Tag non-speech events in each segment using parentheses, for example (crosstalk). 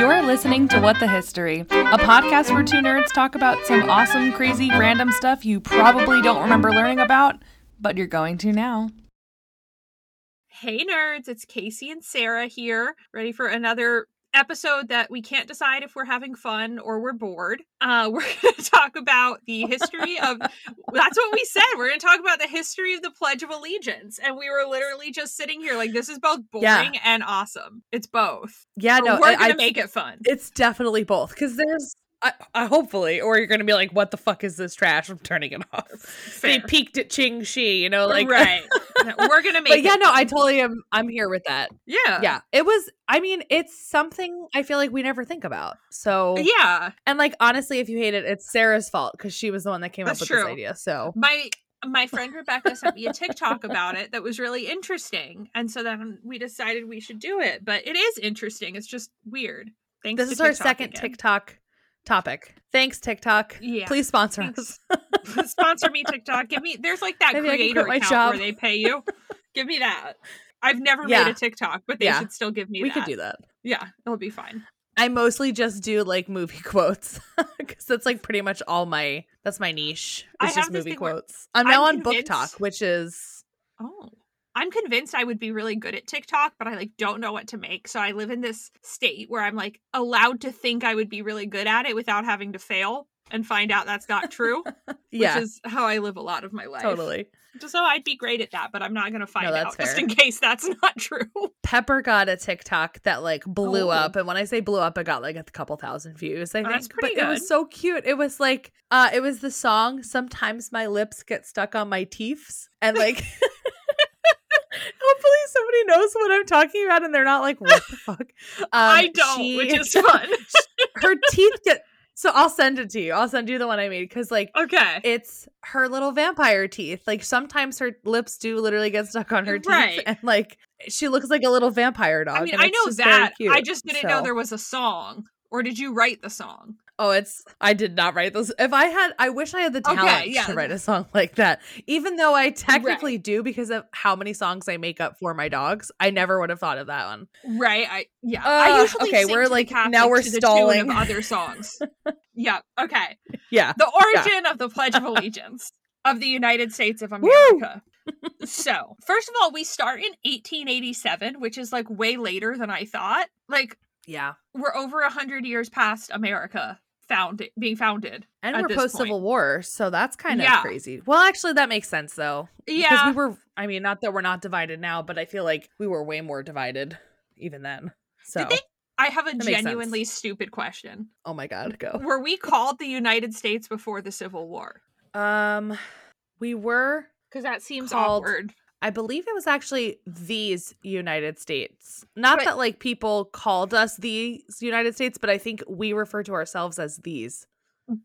You're listening to What the History, a podcast where two nerds talk about some awesome, crazy, random stuff you probably don't remember learning about, but you're going to now. Hey nerds, it's Casey and Sarah here, ready for another episode that we can't decide if we're having fun or we're bored. Uh, (laughs) we're going to talk about the history of (laughs) that's what we said. We're going to talk about the history of the Pledge of Allegiance. And we were literally just sitting here like, this is both boring Yeah. and awesome. It's both. Yeah, no, we're going to make it fun. it's definitely both because there's I, I hopefully or you're gonna be like what the fuck is this trash i'm turning it off they Fair. peaked at ching shi you know like right. (laughs) We're going to make but yeah it no i totally am i'm here with that Yeah. yeah it was i mean it's something i feel like we never think about so Yeah. and like honestly if you hate it it's sarah's fault because she was the one that came That's up with true. this idea so my my friend Rebecca sent me a (laughs) TikTok about it that was really interesting, and so then we decided we should do it. But it is interesting. It's just weird. Thanks. this is our second again. tiktok topic thanks tiktok Yeah. please sponsor Thanks. us (laughs) Sponsor me (laughs) TikTok. Give me. There's like that Maybe creator account job. where they pay you. (laughs) Give me that. I've never Yeah. made a TikTok, but they Yeah. should still give me we that. could do that Yeah, it'll be fine. I mostly just do like movie quotes because that's like pretty much all my that's my niche. It's just movie quotes. I'm I'm now on BookTok, which is Oh. I'm convinced I would be really good at TikTok, but I like don't know what to make. So I live in this state where I'm like allowed to think I would be really good at it without having to fail and find out that's not true. (laughs) yeah, Which is how I live a lot of my life. totally. Just so I'd be great at that, but I'm not gonna find that's out just in case that's (laughs) not true. Pepper got a TikTok that like blew Oh. up, and when I say blew up, it got like a couple thousand views. I Oh, think, that's pretty but it was so cute. It was like uh, it was the song. Sometimes my lips get stuck on my teeths, and like. (laughs) Hopefully somebody knows what I'm talking about and they're not like, what the fuck? (laughs) Um, I don't, she- which is (laughs) fun. her teeth get so I'll send it to you. I'll send you the one I made because like okay. it's her little vampire teeth. Like sometimes her lips do literally get stuck on her teeth, Right. and like she looks like a little vampire dog. I mean, I know that. I just didn't know there was a song. Or did you write the song? Oh, it's I did not write those. If I had, I wish I had the Okay, talent yeah. to write a song (laughs) like that. Even though I technically do because of how many songs I make up for my dogs, I never would have thought of that one. Right. I yeah. Uh, I usually okay, we're like- now we're to the tune stalling. of other songs. (laughs) yeah. Okay. Yeah. The origin of the Pledge of (laughs) Allegiance of the United States of America. so, first of all, we start in 1887, which is like way later than I thought. Like Yeah. we're over a hundred years past America found being founded. And we're post Civil. War, so that's kind of Yeah. crazy. Well, actually, that makes sense though. Yeah, Because we were, I mean, not that we're not divided now, but I feel like we were way more divided even then. So, they- I have a genuinely stupid question. oh my God, go. Were we called the United States before the Civil War? Um, we were, Because that seems Called- awkward. I believe it was actually these United States. Not But- that like people called us the United States, but I think we refer to ourselves as these.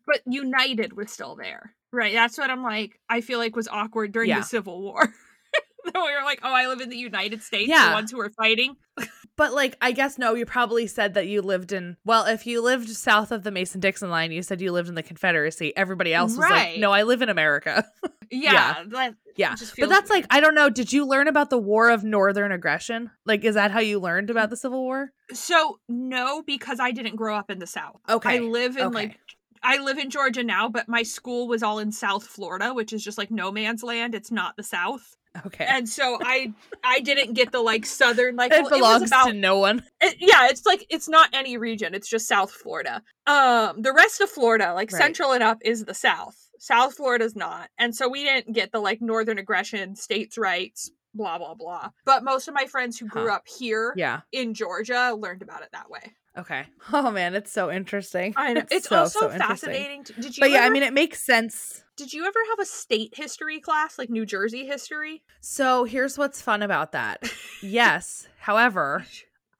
But United was still there. Right. That's what I'm like. I feel like was awkward during Yeah. the Civil War. (laughs) we were like, oh, I live in the United States. Yeah. The ones who are fighting. (laughs) But like, I guess no, you probably said that you lived in. Well, if you lived south of the Mason Dixon line, you said you lived in the Confederacy. Everybody else was Right. like, no, I live in America. (laughs) Yeah. Yeah. It But that's weird. like, I don't know. Did you learn about the War of Northern Aggression? Like, is that how you learned about the Civil War? so no, because I didn't grow up in the South. Okay. I live in okay. like I live in Georgia now, but my school was all in South Florida, which is just like no man's land. It's not the South. okay. And so I I didn't get the like southern like (laughs) it well, belongs was about to no one. it- yeah, it's like it's not any region. It's just South Florida. Um, the rest of Florida, like Right. central and up, is the South. South Florida's not, and so we didn't get the like northern aggression, states' rights, blah blah blah. But most of my friends who grew Huh. up here Yeah. in Georgia learned about it that way. Okay. (laughs) Oh man, it's so interesting. I know it's, so, also so fascinating. to- Did you? But yeah, I mean, it makes sense. did you ever have a state history class, like New Jersey history? So here's what's fun about that. (laughs) Yes. However,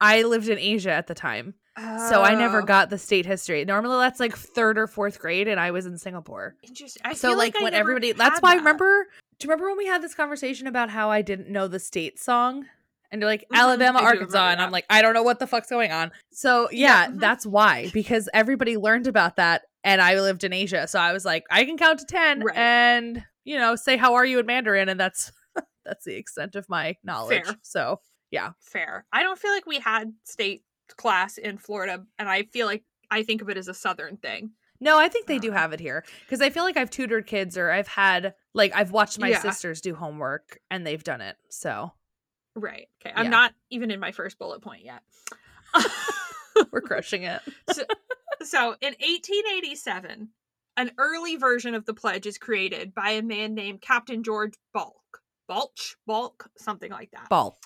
I lived in Asia at the time. So I never Oh, got the state history. Normally that's like third or fourth grade, and I was in Singapore. Interesting. I so like, I when everybody that's why that. remember do you remember when we had this conversation about how I didn't know the state song? And you're like Mhm, Alabama, Arkansas, and I'm like, I don't know what the fuck's going on. So Yeah, yeah, mhm. that's why. Because everybody learned about that and I lived in Asia. So I was like, I can count to ten Right. and you know, say how are you in Mandarin, and that's (laughs) that's the extent of my knowledge. Fair. So yeah. Fair. I don't feel like we had state class in Florida, and I feel like I think of it as a Southern thing. No, I think they do Uh. have it here because I feel like I've tutored kids or I've had like I've watched my Yeah. sisters do homework and they've done it. So Right. Okay. I'm Yeah. not even in my first bullet point yet. (laughs) we're crushing it. so in 1887, an early version of the pledge is created by a man named Captain George Balk. Balch? Balk? Something like that. Bulk.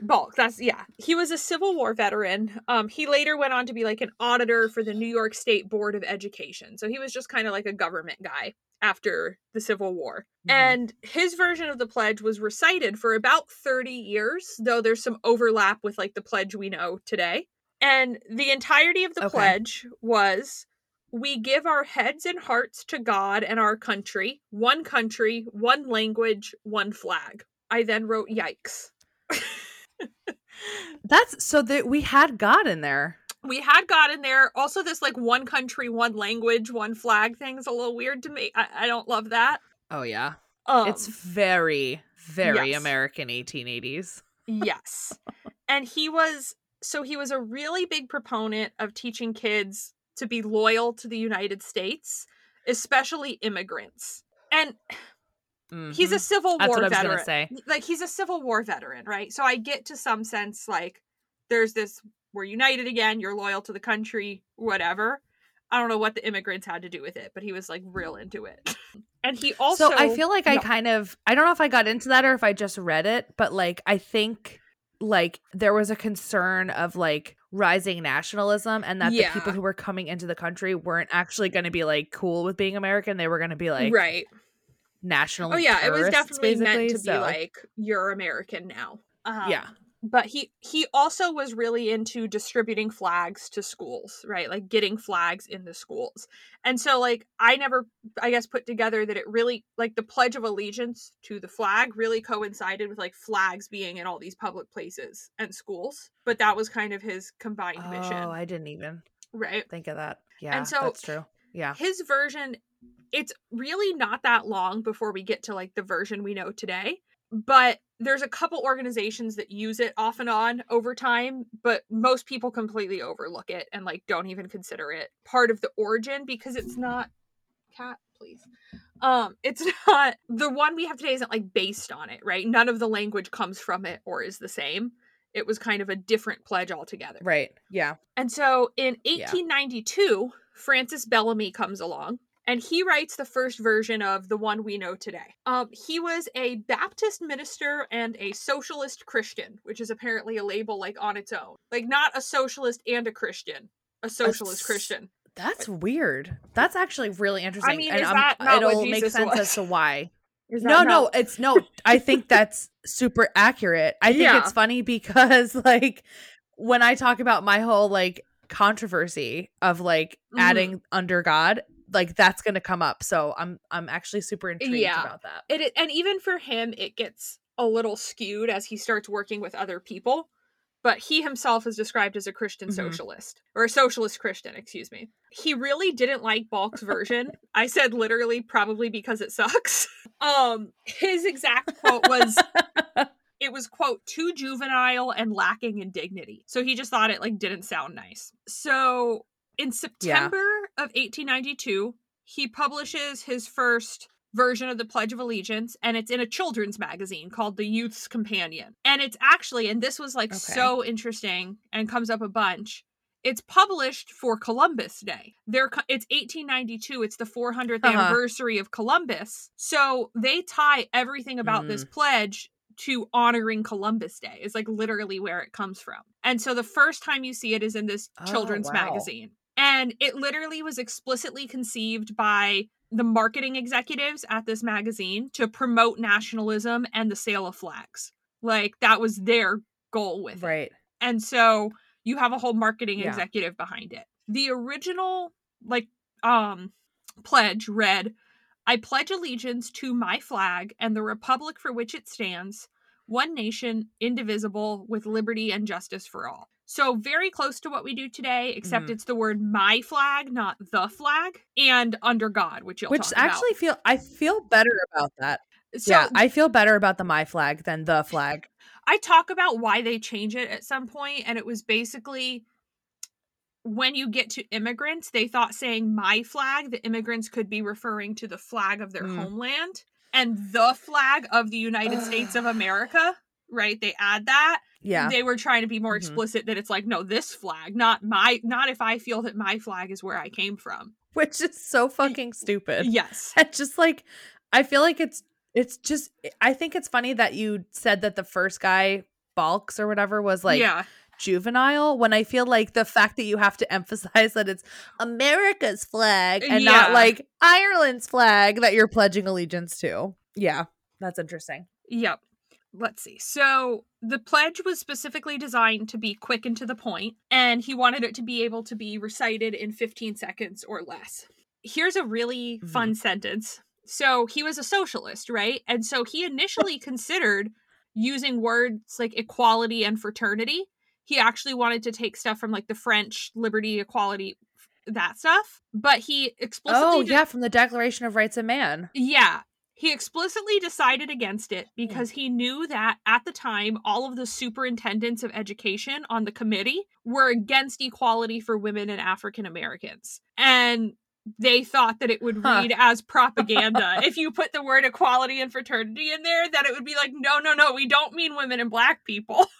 Balk. That's yeah. He was a Civil War veteran. Um, he later went on to be like an auditor for the New York State Board of Education. So he was just kind of like a government guy after the Civil War. Mhm. And his version of the pledge was recited for about 30 years, though there's some overlap with like the pledge we know today. And the entirety of the Okay. pledge was we give our heads and hearts to God and our country, one country, one language, one flag. I then wrote yikes. (laughs) (laughs) That's so that we had God in there. we had God in there. Also, this like one country, one language, one flag thing is a little weird to me. I, I don't love that. Oh yeah. Um, it's very, very yes. American 1880s. yes, and he was so he was a really big proponent of teaching kids to be loyal to the United States, especially immigrants. And he's a Mhm. Civil That's War what I was veteran. Like he's a Civil War veteran, right? So I get to some sense like there's this we're united again, you're loyal to the country, whatever. I don't know what the immigrants had to do with it, but he was like real into it. (laughs) And he also so I feel like I kind of I don't know if I got into that or if I just read it, but like I think like there was a concern of like rising nationalism and that the people who were coming into the country weren't actually going to be like cool with being American. They were going to be like right. National. Oh yeah, it was definitely meant to be like you're American now. Um, Yeah. But he he also was really into distributing flags to schools, right? Like getting flags in the schools. And so like I never I guess put together that it really like the pledge of allegiance to the flag really coincided with like flags being in all these public places and schools. But that was kind of his combined Oh, mission, Oh, I didn't even right? think of that. Yeah, and so that's true. Yeah. his version it's really not that long before we get to like the version we know today but there's a couple organizations that use it off and on over time but most people completely overlook it and like don't even consider it part of the origin because it's not cat please um (laughs) it's not the one we have today isn't like based on it right none of the language comes from it or is the same it was kind of a different pledge altogether Right. Yeah. and so in Yeah. 1892, Francis Bellamy comes along and he writes the first version of the one we know today. Um, he was a Baptist minister and a socialist Christian, which is apparently a label like on its own. Like not a socialist and a Christian, a socialist s- Christian. That's weird. That's actually really interesting. I mean, and is um, that not it'll make sense was? as to why. (laughs) No, not- no, it's no. I think that's super accurate. I think (laughs) Yeah. it's funny because (laughs) like when I talk about my whole like controversy of like Mhm. adding under God, like that's going to come up. So I'm I'm actually super intrigued Yeah. about that. it and even for him it gets a little skewed as he starts working with other people but he himself is described as a christian Mhm. socialist or a socialist christian excuse me he really didn't like balk's version (laughs) i said literally probably because it sucks (laughs) um his exact quote was (laughs) it was quote too juvenile and lacking in dignity so he just thought it like didn't sound nice so in september of 1892 he publishes his first version of the pledge of allegiance and it's in a children's magazine called the youth's companion and it's actually and this was like Okay. so interesting and comes up a bunch it's published for Columbus Day. They're it's 1892. It's the 400th Uh-huh. anniversary of Columbus. So they tie everything about this pledge to honoring Columbus Day. Is like literally where it comes from. And so the first time you see it is in this Oh, children's wow. magazine. And it literally was explicitly conceived by the marketing executives at this magazine to promote nationalism and the sale of flags. Like that was their goal with it. Right. And so you have a whole marketing Yeah. executive behind it. The original like um pledge read, I pledge allegiance to my flag and the republic for which it stands, one nation, indivisible, with liberty and justice for all. So very close to what we do today, except Mhm. it's the word my flag, not the flag, and under God, which you'll Which talk about. actually feel I feel better about that. So yeah, I feel better about the my flag than the flag. (laughs) I talk about why they change it at some point, and it was basically when you get to immigrants, they thought saying my flag, the immigrants could be referring to the flag of their Mm. homeland and the flag of the United States of (sighs) America, right? They add that. Yeah. They were trying to be more Mhm. explicit that it's like, no, this flag, not my, not if I feel that my flag is where I came from. Which is so fucking stupid. Yes. (laughs) And just like I feel like it's it's just I think it's funny that you said that the first guy Balks or whatever was like yeah. juvenile when I feel like the fact that you have to (laughs) emphasize that it's America's flag and Yeah. not like Ireland's flag that you're pledging allegiance to. Yeah, that's interesting. Yep. Let's see. So the pledge was specifically designed to be quick and to the point, and he wanted it to be able to be recited in 15 seconds or less. Here's a really hmm. fun sentence. So he was a socialist, right? And so he initially (laughs) considered using words like equality and fraternity. He actually wanted to take stuff from like the French liberty, equality, that stuff. But he oh, explicitly Oh, yeah, from the Declaration of Rights of Man. yeah. He explicitly decided against it hmm. because he knew that at the time, all of the superintendents of education on the committee were against equality for women and African Americans. And they thought that it would Huh. read as propaganda. (laughs) if you put the word equality and fraternity in there, that it would be like, no, no, no, we don't mean women and black people. (laughs)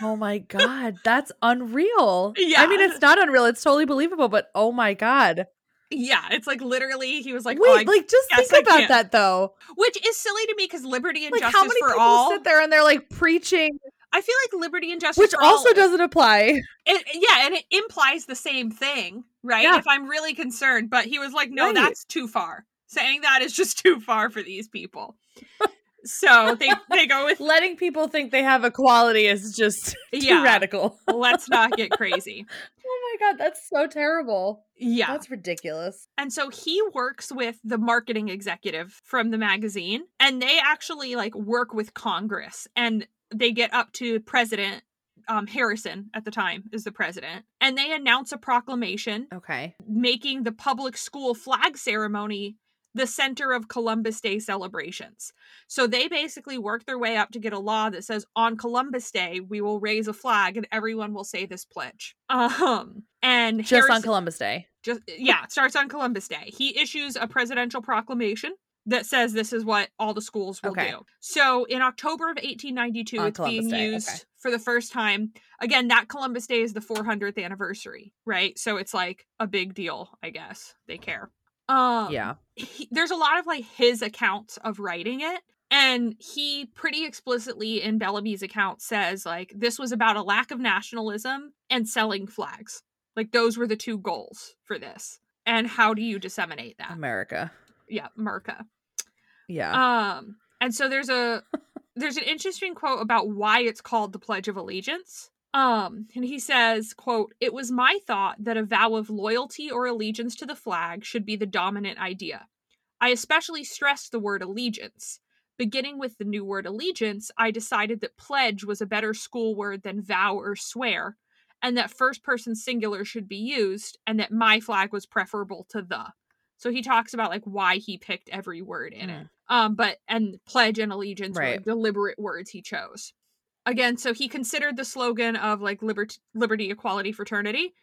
Oh my god, that's unreal. Yeah. I mean, it's not unreal. It's totally believable, but oh my god. Yeah, it's like literally, he was like, oh, Wait, oh, like just think about can't. that though. which is silly to me because liberty and Like justice how many for people all. sit there and they're like preaching, I feel like liberty and justice which for all also doesn't apply. It, yeah, and it implies the same thing, right? Yeah. If I'm really concerned, but he was like, "No, Right. that's too far. Saying that is just too far for these people." So they they go with, (laughs) Letting people think they have equality is just (laughs) too Yeah. radical. "Let's not get crazy." (laughs) Oh my god, that's so terrible. Yeah, That's ridiculous. and so he works with the marketing executive from the magazine, and they actually like work with Congress, and they get up to President. Um, Harrison at the time is the president, and they announce a proclamation Okay. making the public school flag ceremony the center of Columbus Day celebrations. So they basically work their way up to get a law that says on Columbus Day we will raise a flag and everyone will say this pledge. (laughs) Um and Just on Columbus Day. just yeah, it starts on Columbus Day. He issues a presidential proclamation that says this is what all the schools will Okay. do. So in October of 1892, On it's Columbus being Day, used okay. for the first time. Again, that Columbus Day is the 400th anniversary, right? So it's like a big deal, I guess. They care. Um, yeah. he, there's a lot of like his accounts of writing it. And he pretty explicitly in Bellamy's account says like this was about a lack of nationalism and selling flags. Like those were the two goals for this. And how do you disseminate that? America. yeah, Merca. Yeah. Um, and so there's a there's an interesting quote about why it's called the Pledge of Allegiance. Um, and he says, quote, It was my thought that a vow of loyalty or allegiance to the flag should be the dominant idea. I especially stressed the word allegiance. Beginning with the new word allegiance, I decided that pledge was a better school word than vow or swear, and that first person singular should be used, and that my flag was preferable to the. So he talks about like why he picked every word in it. Um, but and pledge and allegiance were deliberate words he chose. Again, so he considered the slogan of like liberty, liberty, equality, fraternity,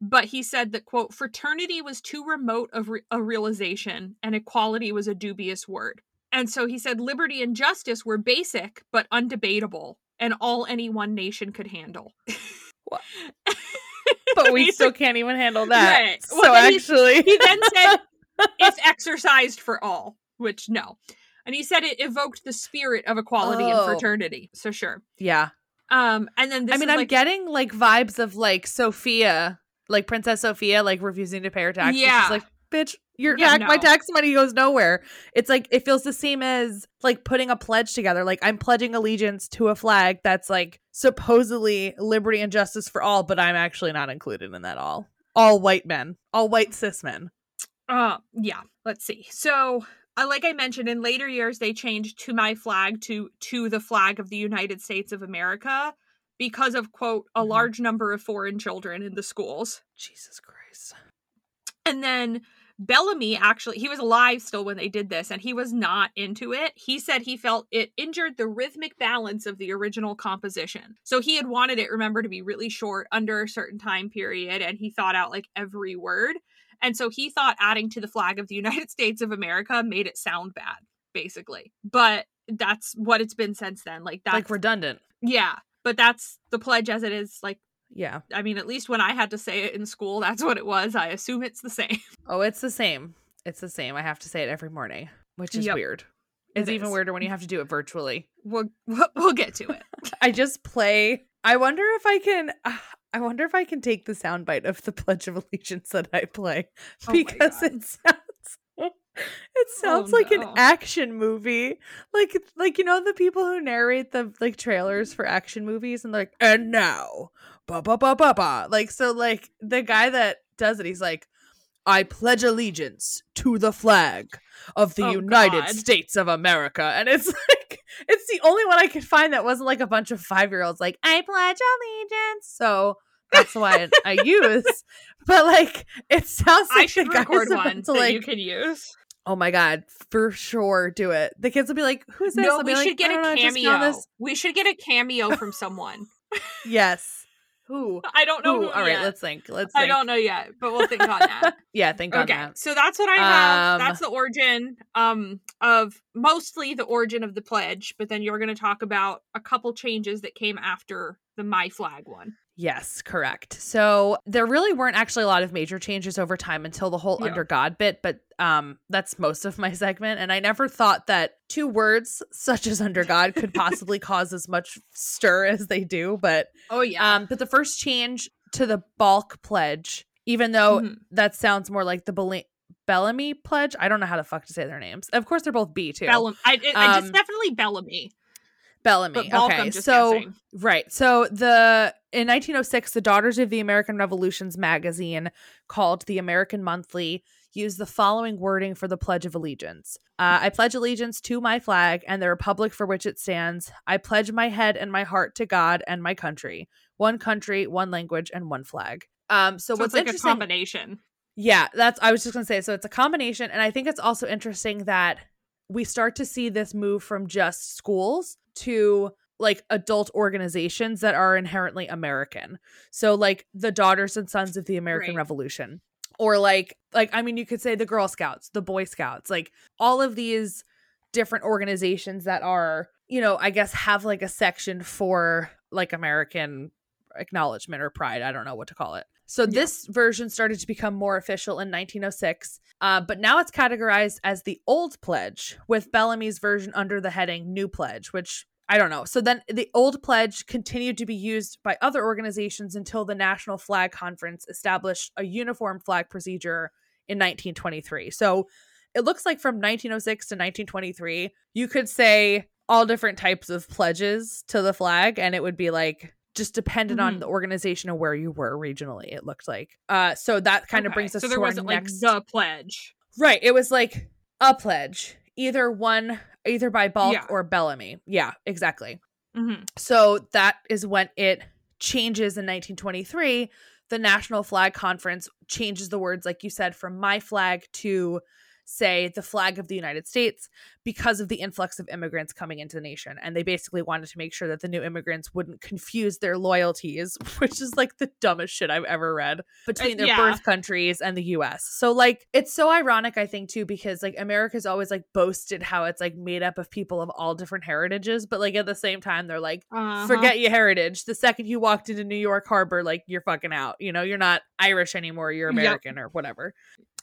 but he said that quote fraternity was too remote of re- a realization and equality was a dubious word. And so he said liberty and justice were basic but undebatable and all any one nation could handle. (laughs) But we still can't even handle that. Right. So Well, he- actually, he then said (laughs) it's exercised for all, which no. And he said it evoked the spirit of equality Oh. and fraternity. So sure. yeah. Um, and then this I mean, I'm like, getting like vibes of like Sophia, like Princess Sophia, like refusing to pay her taxes. Yeah. She's like, bitch, your Yeah, tax, my tax money goes nowhere. It's like it feels the same as like putting a pledge together. Like I'm pledging allegiance to a flag that's like supposedly liberty and justice for all, but I'm actually not included in that all. All white men, all white cis men. Uh, yeah. Let's see. So, like I mentioned, in later years, they changed to my flag to to the flag of the United States of America because of quote a Mhm. large number of foreign children in the schools. Jesus Christ. And then Bellamy actually, he was alive still when they did this, and he was not into it. He said he felt it injured the rhythmic balance of the original composition. So he had wanted it, remember, to be really short under a certain time period, and he thought out like every word. And so he thought adding to the flag of the (laughs) United States of America made it sound bad, basically. But that's what it's been since then. Like that's like redundant. yeah. But that's the pledge as it is. Like, Yeah. I mean, at least when I had to say it in school, that's what it was. I assume it's the (laughs) same. Oh, it's the same. It's the same. I have to say it every morning, which is Yep. weird. It It's even is. weirder when you have to do it virtually. We'll we'll, (laughs) we'll get to it. I just play. I wonder if I can. Uh, I wonder if I can take the soundbite of the Pledge of Allegiance that I play (laughs) Oh because it sounds. It oh, sounds like no. an action movie, like like you know the people who narrate the like trailers for action movies, and they're like, and now, ba ba ba ba ba, like so like the guy that does it, he's like, I pledge allegiance to the flag of the Oh, United God. States of America. And it's (laughs) like, it's the only one I could find that wasn't like a bunch of five year olds, like, I pledge allegiance. So that's why I (laughs) use. But like, it sounds like I should record one to, that like, you can use. oh my God, for sure do it. The kids will be like, who's this? No, we like, should get "I don't know, a I just found cameo. this." We should get a cameo from someone. (laughs) Yes. Who? I don't know. Who? Who All right, yet. let's think. Let's I don't know yet, but we'll think on that. (laughs) Yeah, think on that. okay, so that's what I have. Um, that's the origin um of mostly the origin of the pledge, but then you're going to talk about a couple changes that came after the my flag one. Yes, correct. So there really weren't actually a lot of major changes over time until the whole Yeah. under God bit, but um that's most of my (laughs) segment and I never thought that two words such as under God could possibly (laughs) cause as much stir as they do, but Oh yeah. um but the first change to the bulk pledge, even though Mhm. that sounds more like the Bel- Bellamy pledge, I don't know how the fuck to say their names. Of course they're both B too. Bellamy. I, it, um, just definitely Bellamy. Bellamy. Bulk, okay. So guessing. Right. So the in 1906, the Daughters of the American Revolutions magazine, called the American Monthly, used the following wording for the Pledge of Allegiance. Uh, I pledge allegiance to my flag and the republic for which it stands. I pledge my head and my heart to God and my country. One country, one language, and one flag. Um, so, So, what's it's like a interesting? combination. Yeah, that's I was just gonna say. So it's a combination, and I think it's also interesting that we start to see this move from just schools to like adult organizations that are inherently American. So like the Daughters and Sons of the American Right. Revolution. Or like like I mean you could say the Girl Scouts, the Boy Scouts, like all of these different organizations that are, you know, I guess have like a section for like American acknowledgement or pride. I don't know what to call it. So Yeah. this version started to become more official in 1906, uh, but now it's categorized as the old pledge, with Bellamy's version under the heading New Pledge, which I don't know. So then the old pledge continued to be used by other organizations until the National Flag Conference established a uniform flag procedure in 1923. So it looks like from 1906 to 1923, you could say all different types of pledges to the flag, and it would be like just dependent on Mhm. the organization of where you were regionally. It looked like. Uh, so that kind of Okay, brings us So there to our wasn't next. like the pledge. Right. It was like a pledge, either one, either by Balk Yeah. or Bellamy. Yeah, exactly. hmm So that is when it changes in 1923. The National Flag Conference changes the words, like you said, from my flag to say the flag of the United States because of the influx of immigrants coming into the nation. And they basically wanted to make sure that the new immigrants wouldn't confuse their loyalties, (laughs) which is like the dumbest shit I've ever read between their yeah. birth countries and the US. So like it's so ironic I think too because like America's always like boasted how it's like made up of people of all different heritages, but like at the same time they're like Uh-huh. forget your heritage. The second you walked into New York Harbor, like you're fucking out. You know, you're not Irish anymore, you're Yep. American or whatever.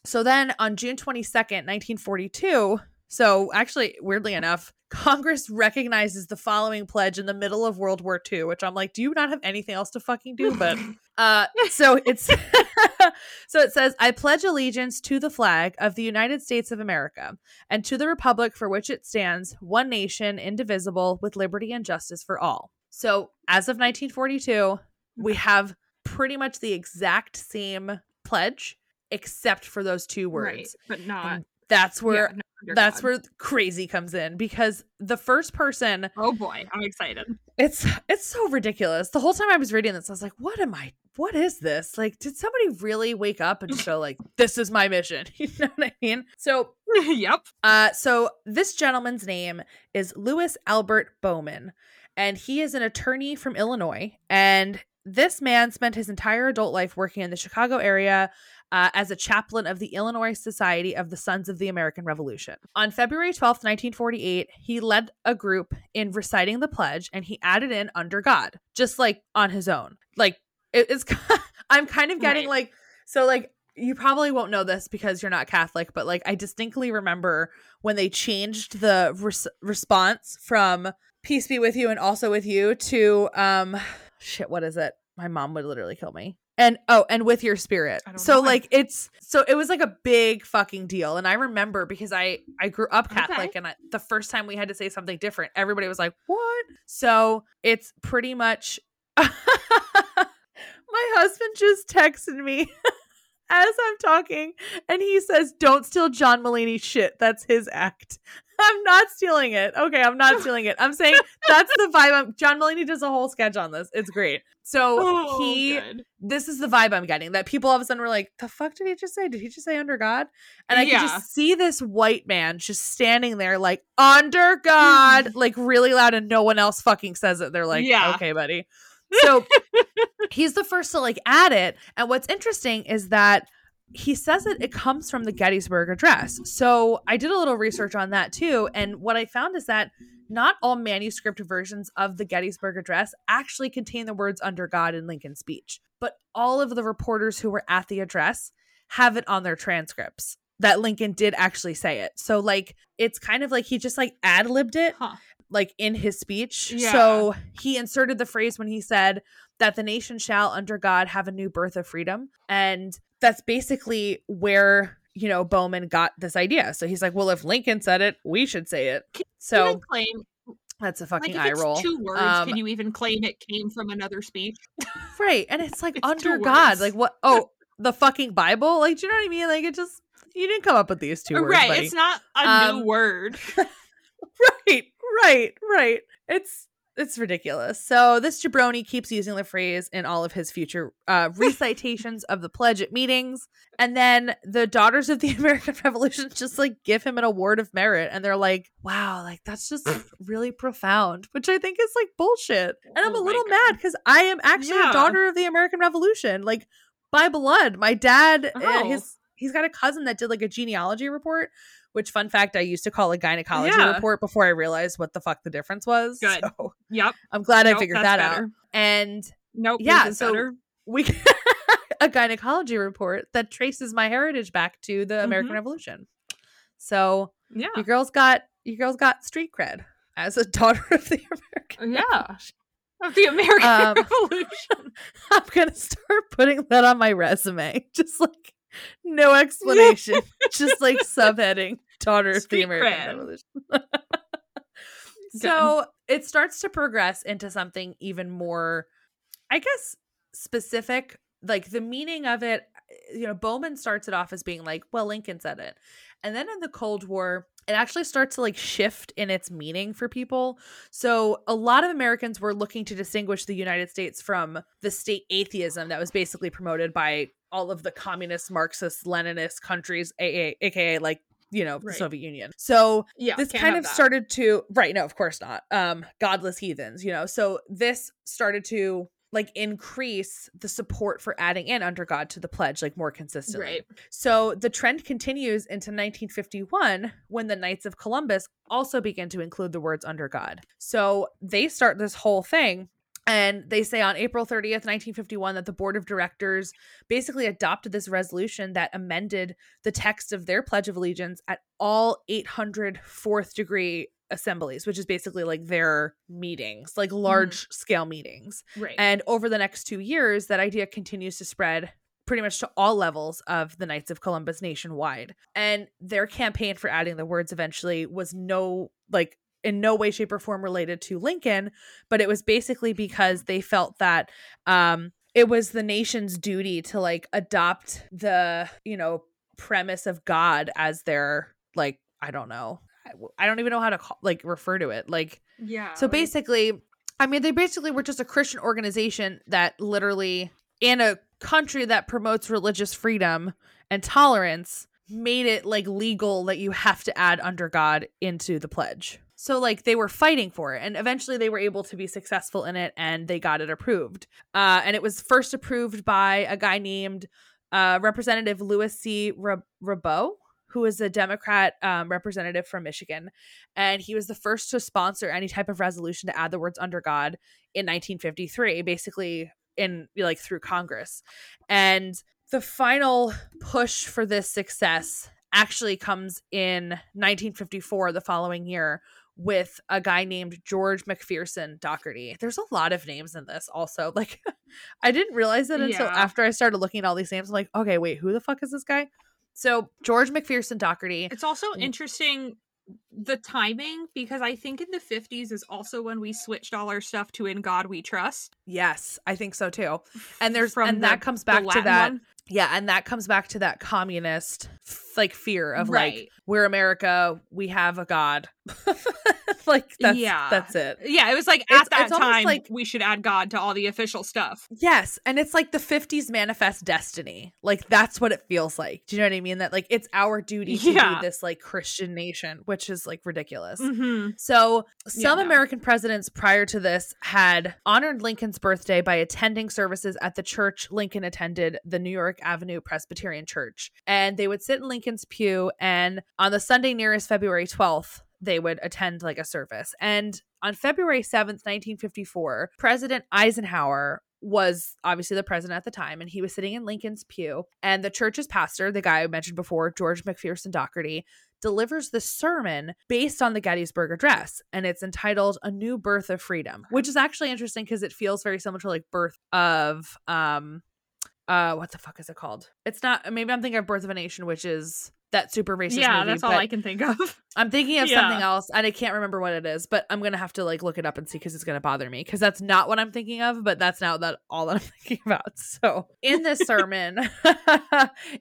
So then on June 22nd, 1942, so actually, weirdly enough, Congress recognizes the following pledge in the middle of World War II, which I'm like, do you not have anything else to fucking do? But (laughs) uh so it's (laughs) so it says, I pledge allegiance to the flag of the United States of America and to the republic for which it stands, one nation, indivisible, with liberty and justice for all. So as of 1942, we have pretty much the exact same pledge, except for those two words. right, but not. And that's where yeah, under that's where crazy comes in because the first person Oh boy, I'm excited. it's it's so ridiculous. The whole time I was reading this, I was like, "What am I? What is this? Like, did somebody really wake up and go like, (laughs) this is my mission?" (laughs) You know what I mean? So, (laughs) yep. uh, so this gentleman's name is Louis Albert Bowman, and he is an attorney from Illinois. And this man spent his entire adult life working in the Chicago area uh, as a chaplain of the Illinois Society of the Sons of the American Revolution. On February 12th, 1948, he led a group in reciting the pledge and he added in under God, just like on his own. Like, it, it's, (laughs) I'm kind of getting Right. like, so like, you probably won't know this because you're not Catholic, but like, I distinctly remember when they changed the res- response from peace be with you and also with you to, um, (sighs) shit, what is it? My mom would literally kill me. And oh, and with your spirit. So know. like it's so it was like a big fucking deal. And I remember because I I grew up Okay. Catholic and I, the first time we had to say something different, everybody was like, "What?" So it's pretty much (laughs) My husband just texted me (laughs) as I'm talking and he says, "Don't steal John Mulaney's shit. That's his act." (laughs) I'm not stealing it. Okay, I'm not (laughs) stealing it. I'm saying that's the vibe. I'm, John Mulaney does a whole sketch on this. It's great. So Oh, he good. this is the vibe I'm getting that people all of a sudden were like, the fuck did he just say? Did he just say under God? And I Yeah. can just see this white man just standing there like under God, mm. like really loud, and no one else fucking says it. They're like, Yeah. okay, buddy. (laughs) So he's the first to like add it. And what's interesting is that he says that it comes from the Gettysburg Address. So I did a little research on that too. And what I found is that not all manuscript versions of the Gettysburg Address actually contain the words under God in Lincoln's speech, but all of the reporters who were at the address have it on their transcripts that Lincoln did actually say it. So like it's kind of like he just like ad libbed it Huh. like in his speech. Yeah. So he inserted the phrase when he said that the nation shall under God have a new birth of freedom. And that's basically where, you know, Bowman got this idea. So he's like, well, if Lincoln said it, we should say it. Can So claim that's a like fucking if eye it's roll. two words, Um, can you even claim it came from another speech? (laughs) Right. And it's like It's under God. words. Like what (laughs) oh, the fucking Bible? Like, do you know what I mean? Like it just you didn't come up with these two words. right, buddy. it's not a Um, new word. (laughs) right, right, right. It's it's ridiculous. So this jabroni keeps using the phrase in all of his future uh, (laughs) recitations of the pledge at meetings, and then the Daughters of the (laughs) American Revolution just like give him an award of merit, and they're like, "Wow, like that's just (laughs) really profound," which I think is like bullshit. And I'm Oh a little God. mad because I am actually Yeah. a daughter of the American Revolution, like by blood. My dad, uh, Oh. his he's got a cousin that did like a genealogy report which fun fact I used to call a gynecology Yeah. report before I realized what the fuck the difference was. Good. So Yep. I'm glad I figured that out. And Nope. Yeah, so- better. we (laughs) a gynecology report that traces my heritage back to the American Mhm. Revolution. So Yeah. your girl's got your girl's got street cred as a (laughs) daughter of the American. Yeah. Revolution. Of the American Um, (laughs) Revolution. I'm gonna start putting that on my resume. Just like no explanation. just like subheading daughter of the American. Revolution. (laughs) so it starts to progress into something even more, I guess, specific. Like the meaning of it, you know, Bowman starts it off as being like, well, Lincoln said it. And then in the Cold War, it actually starts to like shift in its meaning for people. So a lot of Americans were looking to distinguish the United States from the state atheism that was basically promoted by all of the communist, Marxist, Leninist countries, AA, aka like you know the Soviet Union. So Yeah. this kind of that. started to right no of course not um godless heathens you know so this started to like increase the support for adding in under god to the pledge like more consistently Right. so the trend continues into 1951 when the Knights of Columbus also begin to include the words under God. So they start this whole thing. And they say on April 30th, 1951, that the board of directors basically adopted this resolution that amended the text of their Pledge of Allegiance at all 800 fourth degree assemblies, which is basically like their meetings, like mm-hmm. large scale meetings. Right. And over the next two years, that idea continues to spread pretty much to all levels of the Knights of Columbus nationwide. And their campaign for adding the words eventually was no, like, in no way, shape, or form related to Lincoln, but it was basically because they felt that um, it was the nation's duty to, like, adopt the, you know, premise of God as their, like, I don't know. I- don't even know how to call, like refer to it. Like yeah. so like- basically, I mean, they basically were just a Christian organization that literally, in a country that promotes religious freedom and tolerance, made it like legal that you have to add under God into the pledge. So like they were fighting for it, and eventually they were able to be successful in it, and they got it approved. Uh, and it was first approved by a guy named uh, Representative Louis C. Rabaut, who is a Democrat um, representative from Michigan, and he was the first to sponsor any type of resolution to add the words "under God" in 1953, basically in like through Congress. And the final push for this success actually comes in 1954, the following year, with a guy named George McPherson Docherty. There's a lot of names in this also. (laughs) Like I didn't realize it until Yeah. after I started looking at all these names. I'm like, okay, wait, who the fuck is this guy? So George McPherson Docherty. It's also interesting the timing because I think in the 50s is also when we switched all our stuff to In God We Trust. Yes, I think so too. And there's From and the- that comes back to that one. yeah, and that comes back to that communist like fear of like Right. we're America, we have a god. (laughs) like that's Yeah. that's it. Yeah, it was like It's- at that it's time like- we should add God to all the official stuff. Yes, and it's like the 50s manifest destiny. Like that's what it feels like. Do you know what I mean? That like it's our duty to Yeah. be this like Christian nation, which is like ridiculous. Mm-hmm. So, Yeah, some no. American presidents prior to this had honored Lincoln's birthday by attending services at the church Lincoln attended, the New York Avenue Presbyterian Church. And they would sit in Lincoln's pew, and on the Sunday nearest February 12th, they would attend like a service. And on February 7th, 1954, President Eisenhower was obviously the president at the time, and he was sitting in Lincoln's pew. And the church's pastor, the guy I mentioned before, George McPherson Docherty, delivers the sermon based on the Gettysburg Address, and it's entitled "A New Birth of Freedom," which is actually interesting because it feels very similar to like "Birth of," um, uh, what the fuck is it called? It's not. Maybe I'm thinking of "Birth of a Nation," which is that super racist Yeah, movie. that's all I can think of. (laughs) I'm thinking of Yeah. something else, and I can't remember what it is. But I'm gonna have to like look it up and see because it's gonna bother me because that's not what I'm thinking of. But that's now that all that I'm (laughs) thinking about. So in this (laughs) sermon,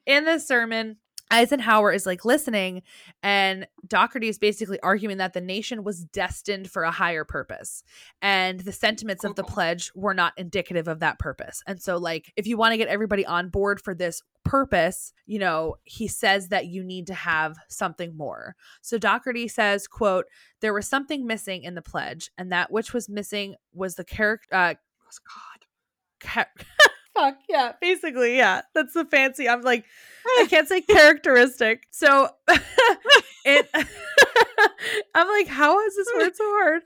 in this sermon. Eisenhower is like listening, and Docherty is basically arguing that the nation was destined for a higher purpose, and the sentiments of the pledge were not indicative of that purpose. And so, like, if you want to get everybody on board for this purpose, you know, he says that you need to have something more. So Docherty says, "quote There was something missing in the pledge, and that which was missing was the character." Uh, God. ca- (laughs) Fuck yeah, basically yeah. That's the fancy. I'm like, I (laughs) can't say characteristic. So (laughs) it. (laughs) I'm like, how is this word so hard?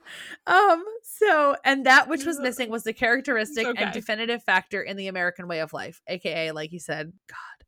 Um. So, and that which was missing was the characteristic okay. and definitive factor in the American way of life, aka, like you said, God.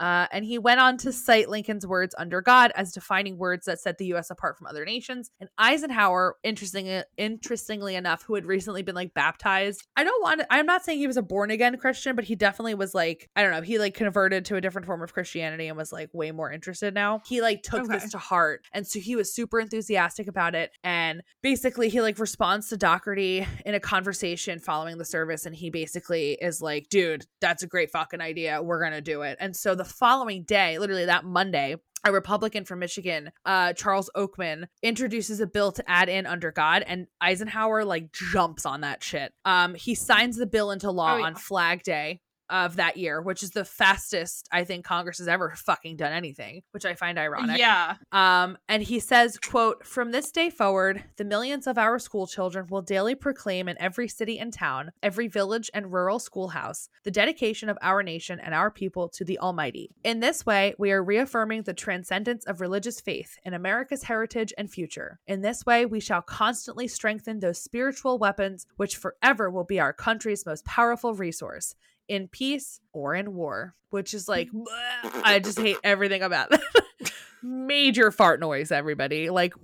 Uh, and he went on to cite Lincoln's words under God as defining words that set the U.S. apart from other nations. And Eisenhower, interesting, interestingly enough, who had recently been like baptized. I don't want. To, I'm not saying he was a born again Christian, but he definitely was like I don't know. He like converted to a different form of Christianity and was like way more interested now. He like took Okay. this to heart, and so he was super enthusiastic about it. And basically, he like responds to Docherty in a conversation following the service, and he basically is like, "Dude, that's a great fucking idea. We're gonna do it." And so the following day, literally that Monday, a Republican from Michigan, uh, Charles Oakman, introduces a bill to add in under God, and Eisenhower like jumps on that shit. Um, he signs the bill into law Oh, yeah. on Flag Day of that year, which is the fastest I think Congress has ever fucking done anything, which I find ironic. Yeah. Um, and he says, quote, from this day forward, the millions of our school children will daily proclaim in every city and town, every village and rural schoolhouse, the dedication of our nation and our people to the Almighty. In this way, we are reaffirming the transcendence of religious faith in America's heritage and future. In this way, we shall constantly strengthen those spiritual weapons which forever will be our country's most powerful resource in peace or in war, which is like. (laughs) I just hate everything about that. (laughs) Major fart noise, everybody. Like.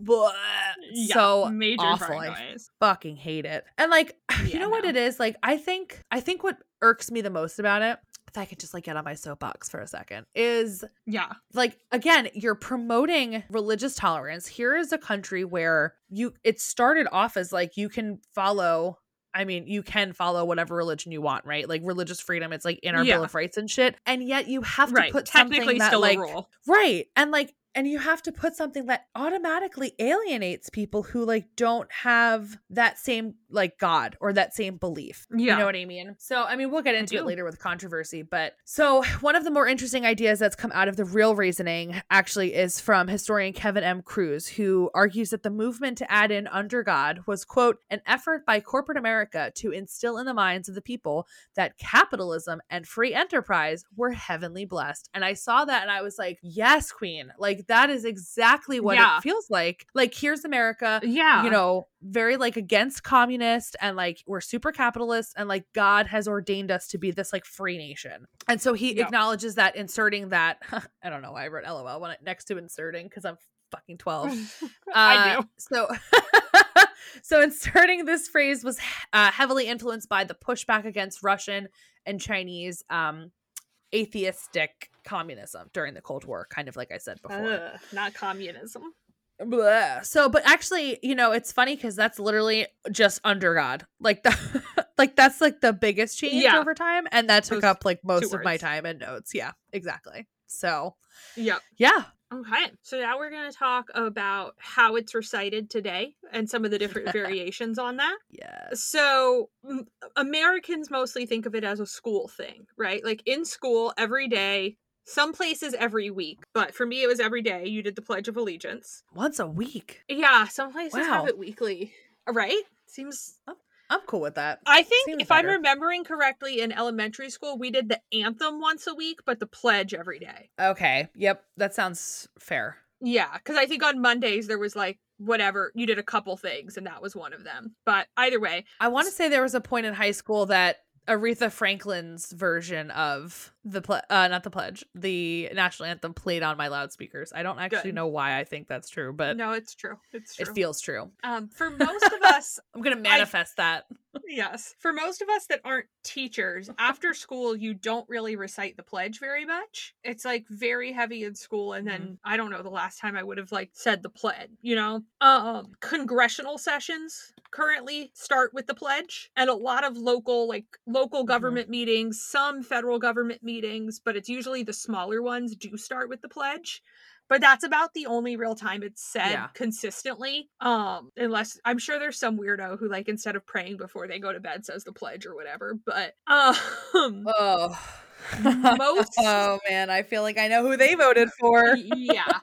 Yeah, so major awful. fart I fucking hate it. And like, (laughs) you Yeah, know what it is? Like, I think, I think what irks me the most about it, if I could just like get on my soapbox for a second, is Yeah. like again you're promoting religious tolerance here is a country where you it started off as like you can follow I mean, you can follow whatever religion you want, right? Like religious freedom, it's like in our Yeah. Bill of Rights and shit. And yet you have to Right. put Technically something that still like a rule. right. And like and you have to put something that automatically alienates people who like don't have that same like God or that same belief. Yeah. You know what I mean? So, I mean, we'll get into it later with controversy, but so one of the more interesting ideas that's come out of the real reasoning actually is from historian Kevin M. Kruse, who argues that the movement to add in under God was, quote, an effort by corporate America to instill in the minds of the people that capitalism and free enterprise were heavenly blessed. And I saw that and I was like, yes, queen. Like, that is exactly what Yeah. it feels like. Like, here's America Yeah. you know, very like against communist and like we're super capitalist and like God has ordained us to be this like free nation. And so he Yep. acknowledges that inserting that (laughs) I don't know why I wrote LOL when it, next to inserting because I'm fucking 12. (laughs) I Uh, do. So, (laughs) so inserting this phrase was uh, heavily influenced by the pushback against Russian and Chinese um, atheistic communism during the Cold War, kind of like I said before. Ugh, not communism. Blah. So, but actually, you know, it's funny because that's literally just under God. Like the, (laughs) like that's like the biggest change Yeah. over time, and that took Those up like most of my time and notes. Yeah, exactly. So, yeah, yeah, Okay. So now we're going to talk about how it's recited today and some of the different (laughs) variations on that. Yeah. So, m- Americans mostly think of it as a school thing, right? Like in school every day, some places every week, but for me it was every day. You did the Pledge of Allegiance. once a week. Yeah, some places have it weekly, uh, right? Seems I'm cool with that. I think Seems if I'm remembering correctly in elementary school, we did the anthem once a week, but the pledge every day. Okay. Yep, that sounds fair. Yeah, because I think on Mondays there was like whatever you did a couple things, and that was one of them. But either way, I want to say there was a point in high school that Aretha Franklin's version of the ple- uh not the pledge, the national anthem played on my loudspeakers. I don't actually Good. know why I think that's true, but no, it's true. It's true. it feels true. um, for most of us, (laughs) I'm gonna manifest that. Yes, for most of us that aren't teachers, after (laughs) school you don't really recite the pledge very much. It's like very heavy in school, and then I don't know the last time I would have like said the pledge. You know, um, congressional sessions currently start with the pledge, and a lot of local like local government meetings, some federal government meetings, but it's usually the smaller ones do start with the pledge. But that's about the only real time it's said Yeah. consistently. Um, unless I'm sure there's some weirdo who like instead of praying before they go to bed says the pledge or whatever. But um Oh. Most- (laughs) oh man, I feel like I know who they voted for. yeah.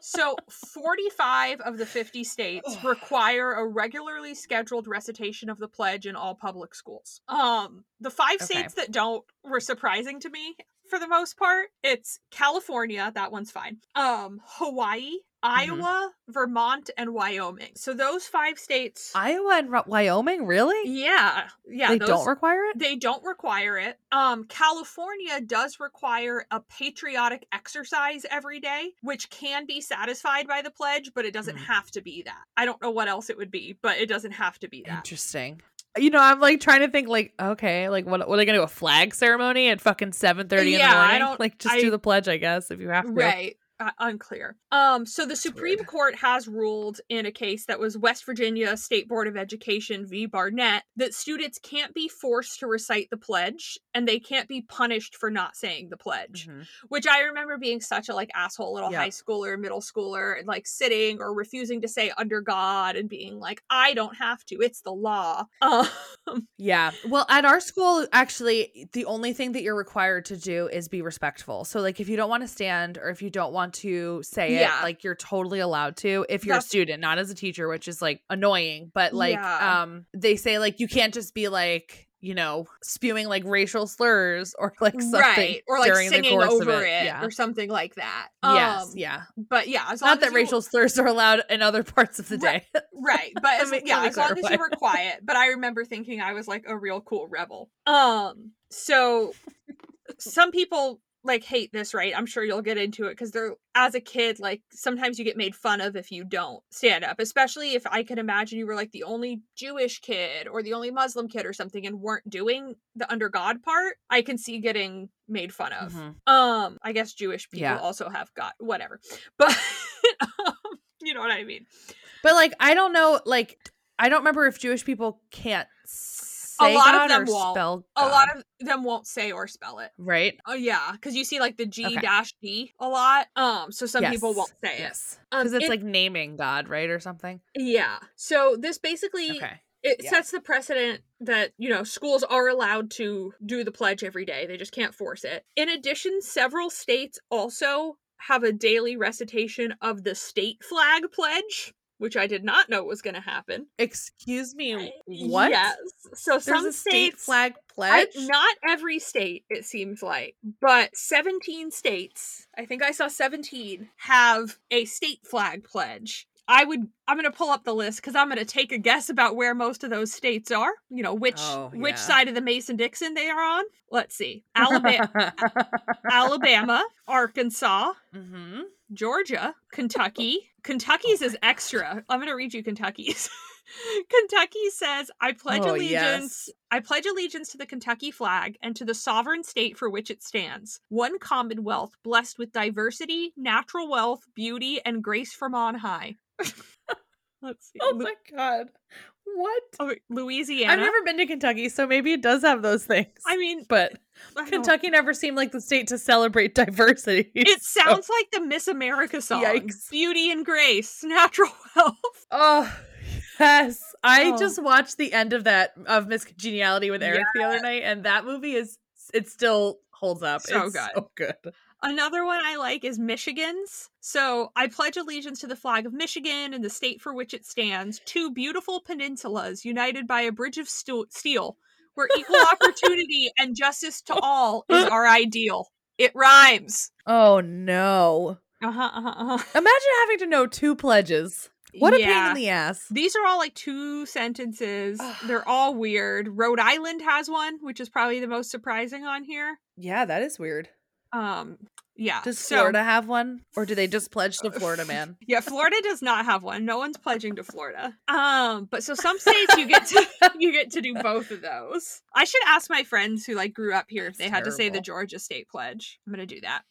So 45 of the 50 states (sighs) require a regularly scheduled recitation of the pledge in all public schools. Um the five Okay. states that don't were surprising to me for the most part. It's California, that one's fine. Um Hawaii, Iowa, Vermont and Wyoming. So those five states Iowa and Ro- Wyoming, really? Yeah. Yeah, they those- don't require it. they don't require it. Um, California does require a patriotic exercise every day, which can be satisfied by the pledge, but it doesn't Mhm. have to be that. I don't know what else it would be, but it doesn't have to be that. Interesting. You know, I'm like trying to think, like, okay, like, what, what are they gonna do? A flag ceremony at fucking seven thirty in Yeah, the I don't- like, just I- do the pledge, I guess, if you have to. Right. Uh, unclear. Um, so the Supreme weird. Court has ruled in a case that was West Virginia State Board of Education v. Barnette that students can't be forced to recite the pledge and they can't be punished for not saying the pledge. Mhm. which I remember being such a like asshole little Yeah. high schooler, middle schooler, and like sitting or refusing to say under God and being like, I don't have to, it's the law. (laughs) Um, Yeah. Well, at our school, actually, the only thing that you're required to do is be respectful. So, like, if you don't want to stand or if you don't want to say Yeah. it, like, you're totally allowed to if you're That's- a student, not as a teacher, which is like annoying. But, like, Yeah. um, they say, like, you can't just be like, you know, spewing like racial slurs or like something right. Or like during the singing course of over it, it. Yeah. or something like that. yes. Um, yeah. But yeah, as Not as that you- racial slurs are allowed in other (laughs) parts of the Right. day. Right. (laughs) But as, yeah, as long as you were quiet. But I remember thinking I was like a real cool rebel. Um, so some people like hate this, right? I'm sure you'll get into it because they're as a kid, like sometimes you get made fun of if you don't stand up, especially if I can imagine you were like the only Jewish kid or the only Muslim kid or something and weren't doing the under God part. I can see getting made fun of. Mhm. Um, I guess Jewish people Yeah. also have God, whatever. (laughs) But um, you know what I mean. But like, I don't know. Like, I don't remember if Jewish people can't say lot God of them won't. spell. A lot of them won't say or spell it. right. Oh yeah, because you see like the G dash D a lot. Um, so some people won't say it. Yes, Um, because it's it- like naming God, right, or something. Yeah. So this basically Okay. it Yeah. sets the precedent that you know schools are allowed to do the pledge every day they just can't force it in addition several states also have a daily recitation of the state flag pledge which i did not know was going to happen Excuse me. What? yes so There's some a state states flag I- pledge. not every state it seems like but 17 states i think i saw 17 have a state flag pledge i would i'm going to pull up the list because i'm going to take a guess about where most of those states are you know which Oh, which side of the mason dixon they are on let's see (laughs) alabama alabama arkansas hmm Georgia, Kentucky. Kentucky's oh is extra. I'm going to read you Kentucky's. (laughs) Kentucky says, I pledge Oh, allegiance. yes. I pledge allegiance to the Kentucky flag and to the sovereign state for which it stands. One commonwealth blessed with diversity, natural wealth, beauty, and grace from on high. (laughs) Let's see. Oh my god. What? oh, Louisiana. I've never been to Kentucky, so maybe it does have those things. I mean, but I Kentucky never seemed like the state to celebrate (laughs) diversity. It so- sounds like the Miss America song. Yikes. Beauty and grace, (laughs) natural wealth. Oh yes, I Oh. just watched the end of that of Miss Congeniality with Eric the other night, and that movie is it still holds up. So it's good. so good. Another one I like is Michigan's. So I pledge allegiance to the flag of Michigan and the state for which it stands, two beautiful peninsulas united by a bridge of stu- steel, where equal (laughs) opportunity and justice to all is (laughs) our ideal. It rhymes. Oh no! Uh huh. Uh-huh, uh-huh. Imagine having to know two pledges. What a pain Yeah. in the ass. These are all like two sentences. They're (sighs) all weird. Rhode Island has one, which is probably the most surprising on here. Yeah, that is weird. Um, yeah. Does so- Florida have one, or do they just pledge to Florida man? (laughs) Yeah, Florida does not have one. No one's pledging to Florida. (laughs) Um, but so some states you get to (laughs) you get to do both of those. I should ask my friends who like grew up here if they had to say the Georgia state pledge. I'm gonna do that.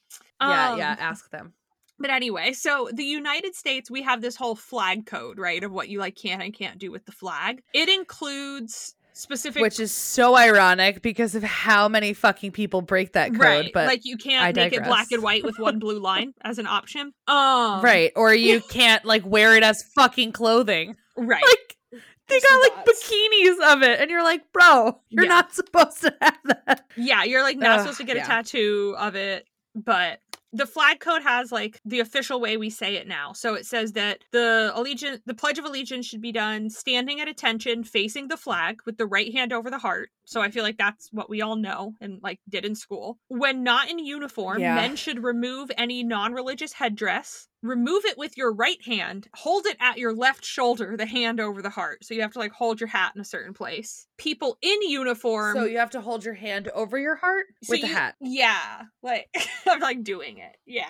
yeah, Um, yeah. Ask them. But anyway, so the United States, we have this whole flag code, right, of what you like can and can't do with the flag. It includes specific Which is so ironic because of how many fucking people break that code. right, But like you can't I make it black and white with one blue line (laughs) as an option. Um, right, or (laughs) you can't like wear it as fucking clothing. right. Like they It's got like nuts. bikinis of it, and you're like, bro, you're Yeah. not supposed to have that. Yeah, you're like not Ugh, supposed to get yeah. a tattoo of it, but the flag code has like the official way we say it now. So it says that the allegiance the pledge of allegiance should be done standing at attention facing the flag with the right hand over the heart. So I feel like that's what we all know and like did in school. When not in uniform, Yeah. men should remove any non-religious headdress. Remove it with your right hand. Hold it at your left shoulder, the hand over the heart. So you have to like hold your hat in a certain place. People in uniform So you have to hold your hand over your heart so with the hat. Yeah, like (laughs) I'm like doing it. Yeah,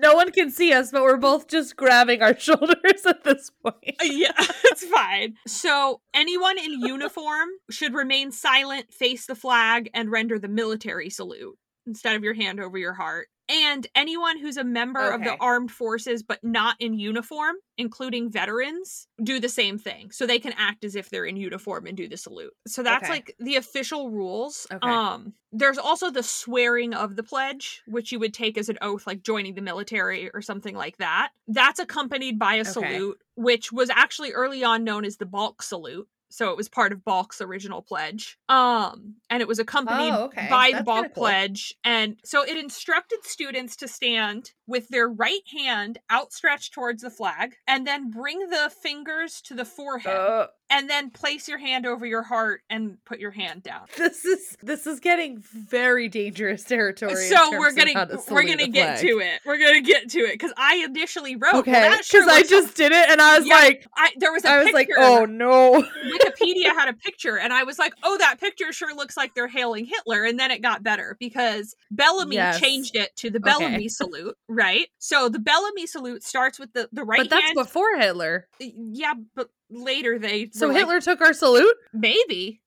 No one can see us, but we're both just grabbing our (laughs) shoulders at this point. Uh, yeah, (laughs) it's fine. So anyone in uniform should remain silent, face the flag, and render the military salute instead of your hand over your heart. And anyone who's a member of the armed forces but not in uniform, including veterans, do the same thing. So they can act as if they're in uniform and do the salute. So that's Okay. like the official rules. Okay. Um there's also the swearing of the pledge, which you would take as an oath like joining the military or something like that. That's accompanied by a Okay. salute, which was actually early on known as the Balch salute. So it was part of Balch's original pledge. Um, and it was accompanied Oh, okay. by the That's Balk cool. pledge. And so it instructed students to stand with their right hand outstretched towards the flag and then bring the fingers to the forehead Uh, and then place your hand over your heart and put your hand down. this is this is getting very dangerous territory. So we're gonna we're gonna get flag. to it. We're gonna get to it because I initially wrote Okay, well, that because I just did it, and I was Yeah, like, I there was a I was like, oh no. Wikipedia had a picture, and I was like, "Oh, that picture sure looks like they're hailing Hitler." And then it got better because Bellamy Yes. changed it to the Okay. Bellamy salute, right? So the Bellamy salute starts with the the right but that's hand. before Hitler. yeah, but later they So were like, Hitler took our salute. maybe,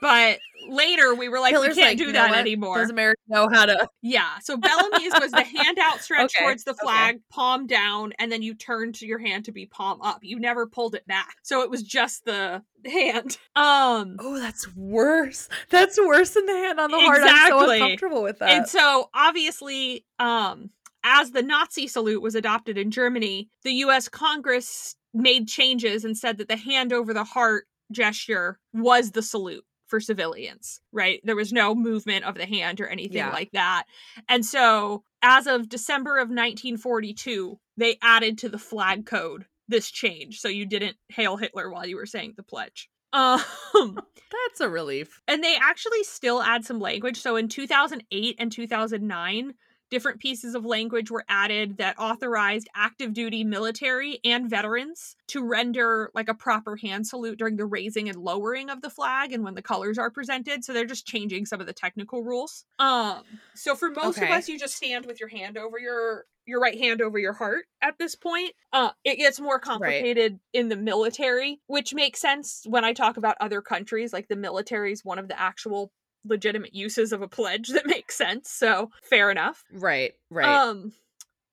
but later we were like, Hitler's we can't like, do that anymore. Does America know how to? Yeah. So Bellamy's was the (laughs) hand outstretched Okay, towards the okay. flag, palm down, and then you turned your hand to be palm up. You never pulled it back. So it was just the hand. Um Oh, that's worse. That's worse than the hand on the heart. I'm so uncomfortable with that. and so obviously, um as the Nazi salute was adopted in Germany, the US Congress made changes and said that the hand over the heart gesture was the salute for civilians, right? There was no movement of the hand or anything Yeah. like that. And so, as of December of 1942, they added to the flag code this change. So you didn't hail Hitler while you were saying the pledge. Um, (laughs) That's a relief. and they actually still add some language. So in 2008 and 2009, different pieces of language were added that authorized active duty military and veterans to render like a proper hand salute during the raising and lowering of the flag and when the colors are presented. So they're just changing some of the technical rules. Um so for most Okay. of us you just stand with your hand over your your right hand over your heart at this point. Uh it gets more complicated in the military, which makes sense when I talk about other countries like the military is one of the actual legitimate uses of a pledge that (laughs) makes sense. So fair enough. Right, right. Um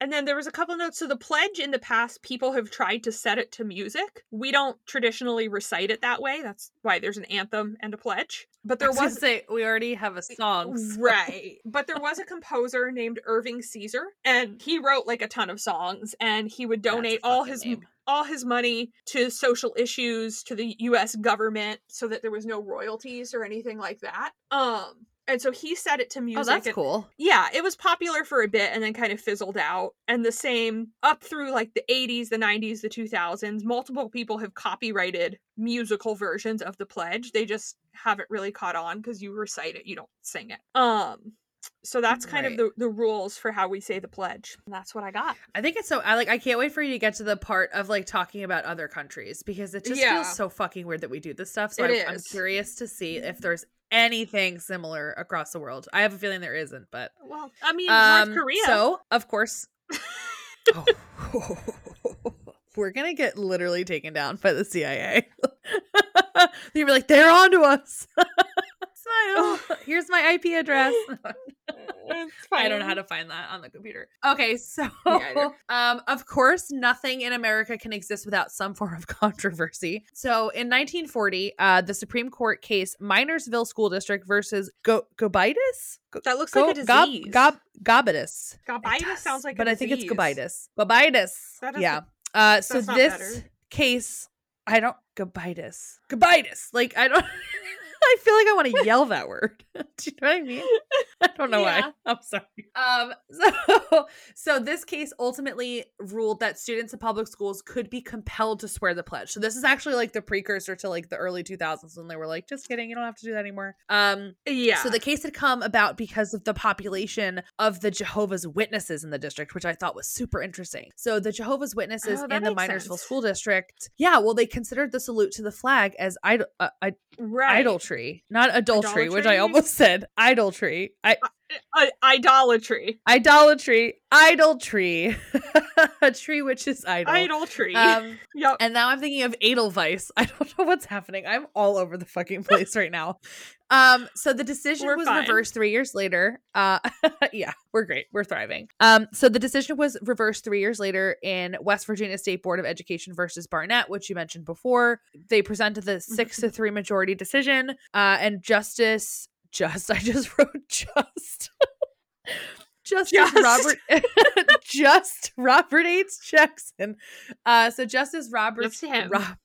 and then there was a couple notes. So the pledge in the past, people have tried to set it to music. We don't traditionally recite it that way. That's why there's an anthem and a pledge. But there I was was say we already have a song. so- right. But there (laughs) was a composer named Irving Caesar, and he wrote like a ton of songs, and he would donate all his name. All his money to social issues to the US government so that there was no royalties or anything like that. Um and so he set it to music. Oh, that's and- cool. yeah, it was popular for a bit and then kind of fizzled out. And the same up through like the 80s, the 90s, the 2000s, multiple people have copyrighted musical versions of the pledge. They just haven't really caught on because you recite it, you don't sing it. Um so that's kind Right. of the, the rules for how we say the pledge. And that's what I got. I think it's so I like I can't wait for you to get to the part of like talking about other countries because it just Yeah. feels so fucking weird that we do this stuff. So I'm, I'm curious to see if there's anything similar across the world. I have a feeling there isn't, but Well, I mean, um, North Korea. So of course, (laughs) Oh. (laughs) we're gonna get literally taken down by the CIA. You'll be like, they're onto us. (laughs) Smile. (laughs) Here's my IP address. (laughs) (laughs) I don't know how to find that on the computer. Okay, so um of course nothing in America can exist without some form of controversy. So in 1940, uh the Supreme Court case Minersville School District versus Go Gobitis? Go- That looks Go- like a disease. Gob- Gobitis. Gobitis does, sounds like a But I think it's. Gobitis. Gobitis. Yeah. Uh so this better. case I don't Gobitis. Gobitis. Like I don't I feel like I want to yell that word. (laughs) Do you know what I mean? (laughs) (laughs) I don't know Yeah. why. (laughs) I'm sorry. Um (laughs) so so this case ultimately ruled that students in public schools could be compelled to swear the pledge. So this is actually like the precursor to like the early 2000s when they were like just kidding, you don't have to do that anymore. Um Yeah. so the case had come about because of the population of the Jehovah's Witnesses in the district, which I thought was super interesting. So the Jehovah's Witnesses Oh, in the Minersville sense. School District, yeah, well, they considered the salute to the flag as idol, uh, I- right. idolatry, not adultery, which I almost said idolatry. I (laughs) I- idolatry. idolatry, idolatry, (laughs) a tree which is idol. Idolatry. Um, (laughs) yep. and now I'm thinking of Edelweiss. I don't know what's happening. I'm all over the fucking place right now. Um, so the decision We're was fine. reversed three years later. Uh, yeah, we're great. We're thriving. Um, so the decision was reversed three years later in West Virginia State Board of Education versus Barnette, which you mentioned before. They presented the six to three majority decision, uh, and Justice Just I just (laughs) wrote just. (laughs) Justice Just. Robert (laughs) just Robert H. Jackson. Uh so Justice Robert Just. Rob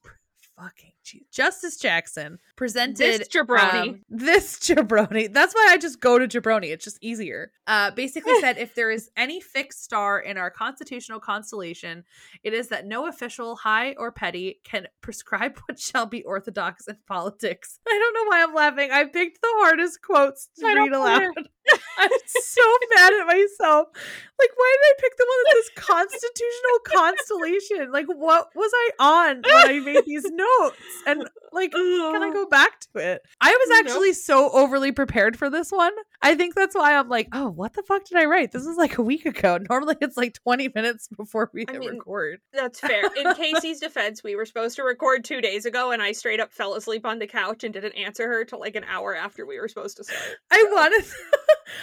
fucking geez. Justice Jackson presented This jabroni. um, this (laughs) jabroni. That's why I just go to jabroni. It's just easier. Uh basically (laughs) said if there is any fixed star in our constitutional constellation, it is that no official, high or petty, can prescribe (laughs) what shall be orthodox in politics. I don't know why I'm laughing. I picked the hardest quotes to I read aloud. I'm so mad at myself. Like, why did I pick the one that says constitutional constellation? Like, what was I on when I made these notes? (laughs) And like, can I go back to it? I was Nope. actually so overly prepared for this one. I think that's why I'm like, oh, what the fuck did I write? This was like a week ago. (laughs) Normally it's like 20 minutes before we I mean, record. That's fair. (laughs) In Casey's defense, we were supposed to record two days ago, and I straight up fell asleep on the couch and didn't answer her till like an hour after we were supposed to start. I wanted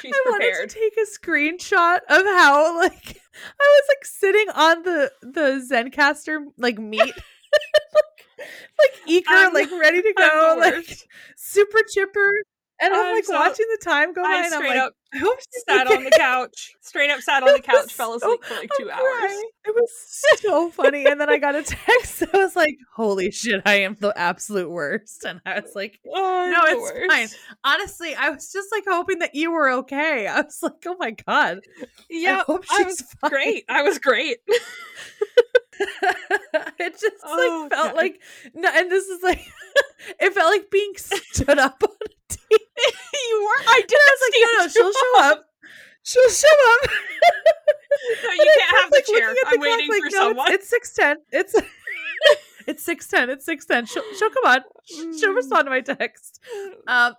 She's I wanted prepared. to take a screenshot of how like I was like sitting on the the Zencastr like meat, like eager, I'm- like ready to (laughs) go, like super chipper, and I'm, I'm like so- watching the time go by, I and I'm like, up I hope sat okay. on the (laughs) couch, straight up sat on the was couch, fell asleep for like I'm two hours. crying. It was so funny. And then I got a text that was like, holy shit, I am the absolute worst. And I was like, Oh, No, it's worst. fine. honestly, I was just like hoping that you were okay. I was like, oh my God. Yeah, I I was fine. great. I was great. (laughs) (laughs) it just Oh, like felt God. like no, and this is like (laughs) it felt like being stood up on a (laughs) you were. I did. I was like, no, no, she'll show up. She'll show up. No, you can't have the Like, looking chair. the I'm clock, waiting like, for no, someone. It's six ten. It's it's six ten. It's six ten. She'll she'll come on. She'll Mm. respond to my text. Um.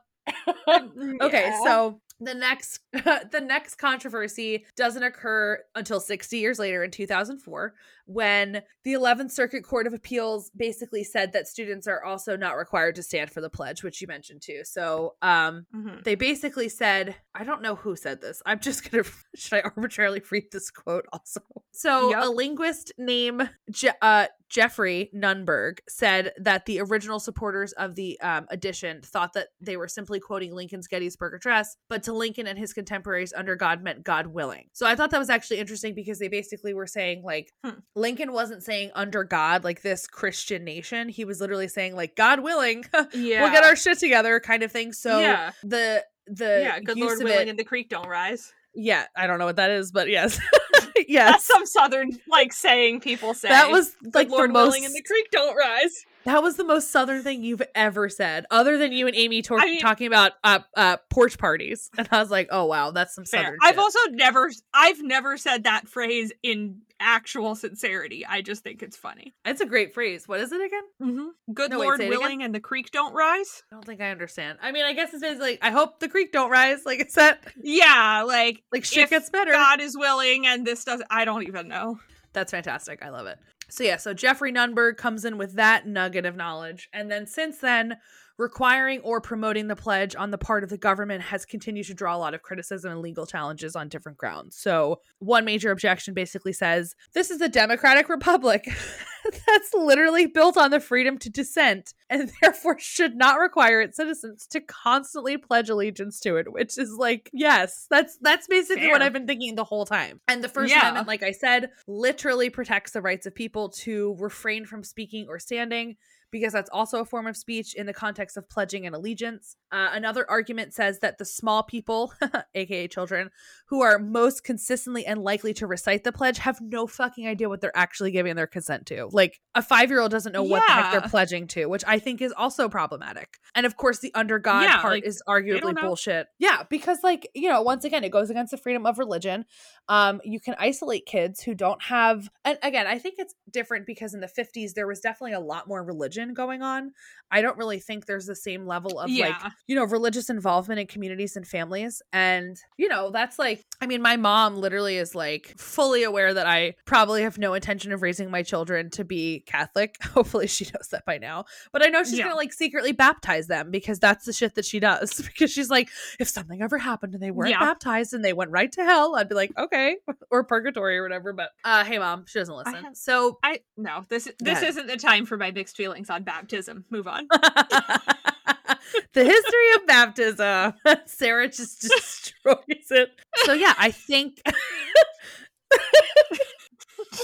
okay, Yeah. so the next the next controversy doesn't occur until 60 years later in 2004 when the 11th Circuit Court of Appeals basically said that students are also not required to stand for the pledge, which you mentioned too. So, um Mhm. they basically said, I don't know who said this. I'm just going (laughs) to should I arbitrarily read this quote also? So, Yep. a linguist named Je- uh, Geoffrey Nunberg said that the original supporters of the um, edition thought that they were simply quoting Lincoln's Gettysburg Address, but to Lincoln and his contemporaries, under God meant God willing. So I thought that was actually interesting because they basically were saying, like, Hmm. Lincoln wasn't saying under God, like this Christian nation. He was literally saying, like, God willing, Yeah. (laughs) we'll get our shit together, kind of thing. So yeah. the the yeah. Good Lord willing, it, and the creek don't rise. yeah, I don't know what that is, but yes, (laughs) (laughs) That's yes, some southern like saying people say. that was like Lord the most. willing, and the creek don't rise. That was the most southern thing you've ever said, other than you and Amy tor- I mean- talking about uh, uh, porch parties. (laughs) And I was like, oh wow, that's some Fair. southern. I've shit. also never, I've never said that phrase in actual sincerity. I just think it's funny. it's a great phrase. What is it again? Mm-hmm. Good No, Lord say it again. willing, and the creek don't rise. I don't think I understand. I mean, I guess it's basically, I hope the creek don't rise. Like it's that, Yeah, like like shit gets better. God is willing, and this does. I don't even know. That's fantastic. I love it. So yeah, so Geoffrey Nunberg comes in with that nugget of knowledge, and then since then, requiring or promoting the pledge on the part of the government has continued to draw a lot of criticism and legal challenges on different grounds. So one major objection basically says this is a democratic republic (laughs) that's literally built on the freedom to dissent and (laughs) therefore should not require its citizens to constantly pledge allegiance to it which is like yes that's that's basically what i've been thinking the whole time and the first Yeah. amendment like i said literally protects the rights of people to refrain from speaking or standing because that's also a form of speech in the context of pledging an allegiance. Uh, another argument says that the small people, (laughs) aka children, who are most consistently and likely to recite the pledge have no fucking idea what they're actually giving their consent to. Like a five year old doesn't know what the heck they're pledging to, which I think is also problematic. And of course, the under God Yeah, part like, is arguably bullshit. Yeah, because like you know, once again, it goes against the freedom of religion. Um, you can isolate kids who don't have, and again, I think it's different because in the 50s there was definitely a lot more religion going on. I don't really think there's the same level of like you know religious involvement in communities and families and you know that's like i mean my mom literally is like fully aware that i probably have no intention of raising my children to be catholic (laughs) hopefully she knows that by now but i know she's Yeah. gonna like secretly baptize them because that's the shit that she does (laughs) because she's like if something ever happened and they weren't Yeah. baptized and they went right to hell i'd be like okay (laughs) or purgatory or whatever but uh hey mom she doesn't listen have- so I no. This this isn't the time for my mixed feelings on baptism. Move on. (laughs) the history of baptism. (laughs) Sarah just (laughs) destroys it. So yeah, I think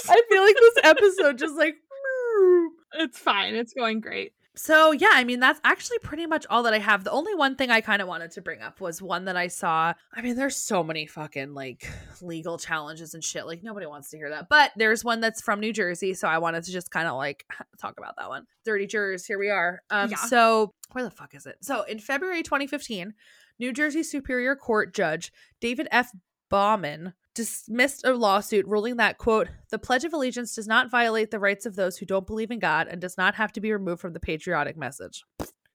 I feel like this episode just like it's fine. It's going great. So yeah, I mean that's actually pretty much all that I have. The only one thing I kind of wanted to bring up was one that I saw. I mean, there's so many fucking like legal challenges and shit. Like nobody wants to hear that. But there's one that's from New Jersey, so I wanted to just kind of like (laughs) talk about that one. Dirty jurors, here we are. Um Yeah. so where the fuck is it? So in February 2015, New Jersey Superior Court Judge David F. Bauman dismissed a lawsuit ruling that quote the pledge of allegiance does not violate the rights of those who don't believe in god and does not have to be removed from the patriotic message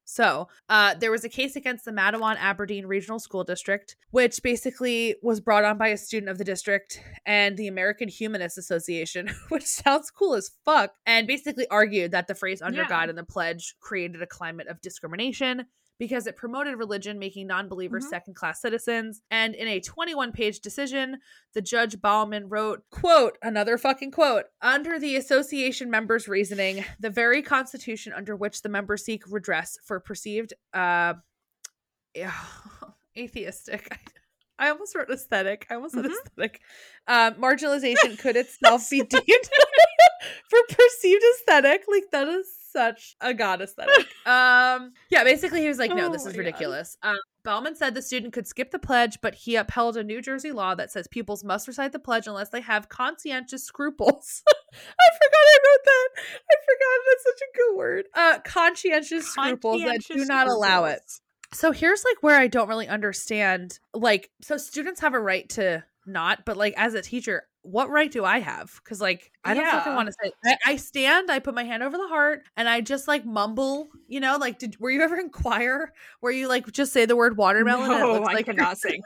so uh, there was a case against the Matawan Aberdeen Regional School District, which basically was brought on by a student of the district and the American Humanist Association, (laughs) which sounds cool as fuck, and basically argued that the phrase under Yeah. God in the pledge created a climate of discrimination because it promoted religion, making non believers Mhm. second class citizens. And in a 21 page decision, the judge Bauman wrote, quote, another fucking quote, under the association members' reasoning, the very constitution under which the members seek redress for perceived uh (sighs) atheistic (laughs) I almost wrote aesthetic. I almost said Mhm. aesthetic. Um, marginalization could itself be (laughs) deemed (laughs) for perceived aesthetic. Like that is such a god aesthetic. (laughs) Um, yeah, basically he was like, no, Oh this is God. ridiculous. Um, Bauman said the student could skip the pledge, but he upheld a New Jersey law that says pupils must recite the pledge unless they have conscientious scruples. (laughs) I forgot I wrote that. I forgot that's such a good word. Uh, conscientious scruples that do Conscientious not allow it. So here's like where I don't really understand. Like, so students have a right to not, but like as a teacher, what right do I have? Because like I don't fucking Yeah. want to say. I, I stand, I put my hand over the heart, and I just like mumble. You know, like did were you ever in choir where you like just say the word watermelon? and it No, looks I like cannot (laughs) sing.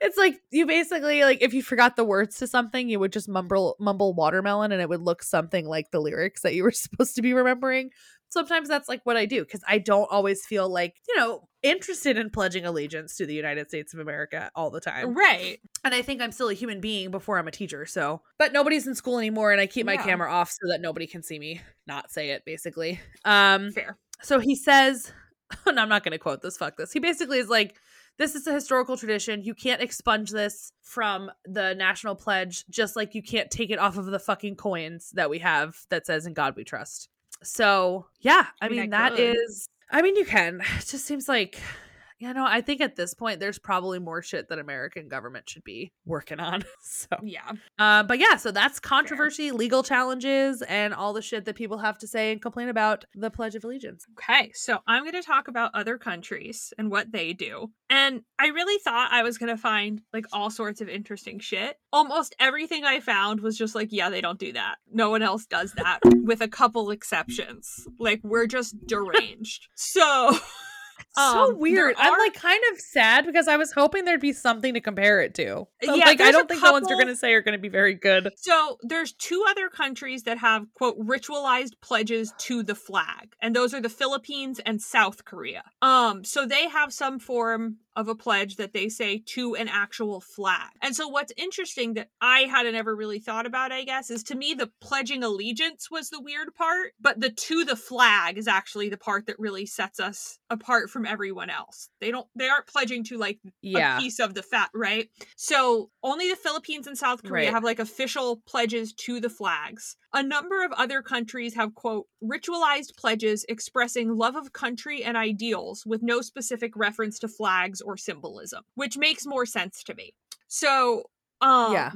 it's like you basically like if you forgot the words to something, you would just mumble mumble watermelon, and it would look something like the lyrics that you were (laughs) supposed to be remembering. Sometimes that's like what I do because I don't always feel like you know interested in pledging allegiance to the United States of America all the time. Right. And I think I'm still a human being before I'm a teacher. So, but nobody's in school anymore, and I keep my Yeah. camera off so that nobody can see me not say it. Basically, um, Fair. so he says, (laughs) and I'm not going to quote this, fuck this. He basically is like, this is a historical tradition. You can't expunge this from the national pledge, just like you can't take it off of the fucking coins that we have that says, in God we trust. So, yeah, I, I mean, mean, I that could. is, I mean, you can. (sighs) It just seems like, you know, I think at this point, there's probably more shit that American government should be working on. (laughs) So, Yeah. uh, but yeah, so that's controversy, legal challenges, and all the shit that people have to say and complain about the Pledge of Allegiance. Okay, so I'm going to talk about other countries and what they do. And I really thought I was going to find like all sorts of interesting shit. Almost everything I found was just like, yeah, they don't do that. No one else does that, with a couple exceptions. Like, we're just deranged. (laughs) So, (laughs) so Um, weird. there I'm like kind of sad because I was hoping there'd be something to compare it to. Yeah, like I don't think the ones you're gonna say are gonna be very good. So there's two other countries that have quote ritualized pledges to the flag, and those are the Philippines and South Korea. Um, so they have some form of a pledge that they say to an actual flag. And so what's interesting that I hadn't ever really thought about, I guess, is to me the pledging allegiance was the weird part, but the to the flag is actually the part that really sets us apart from everyone else. They don't they aren't pledging to like Yeah. a piece of the fat, right? So only the Philippines and South Korea Right. have like official pledges to the flags. A number of other countries have quote ritualized pledges expressing love of country and ideals with no specific reference to flags or symbolism, which makes more sense to me. So, um Yeah.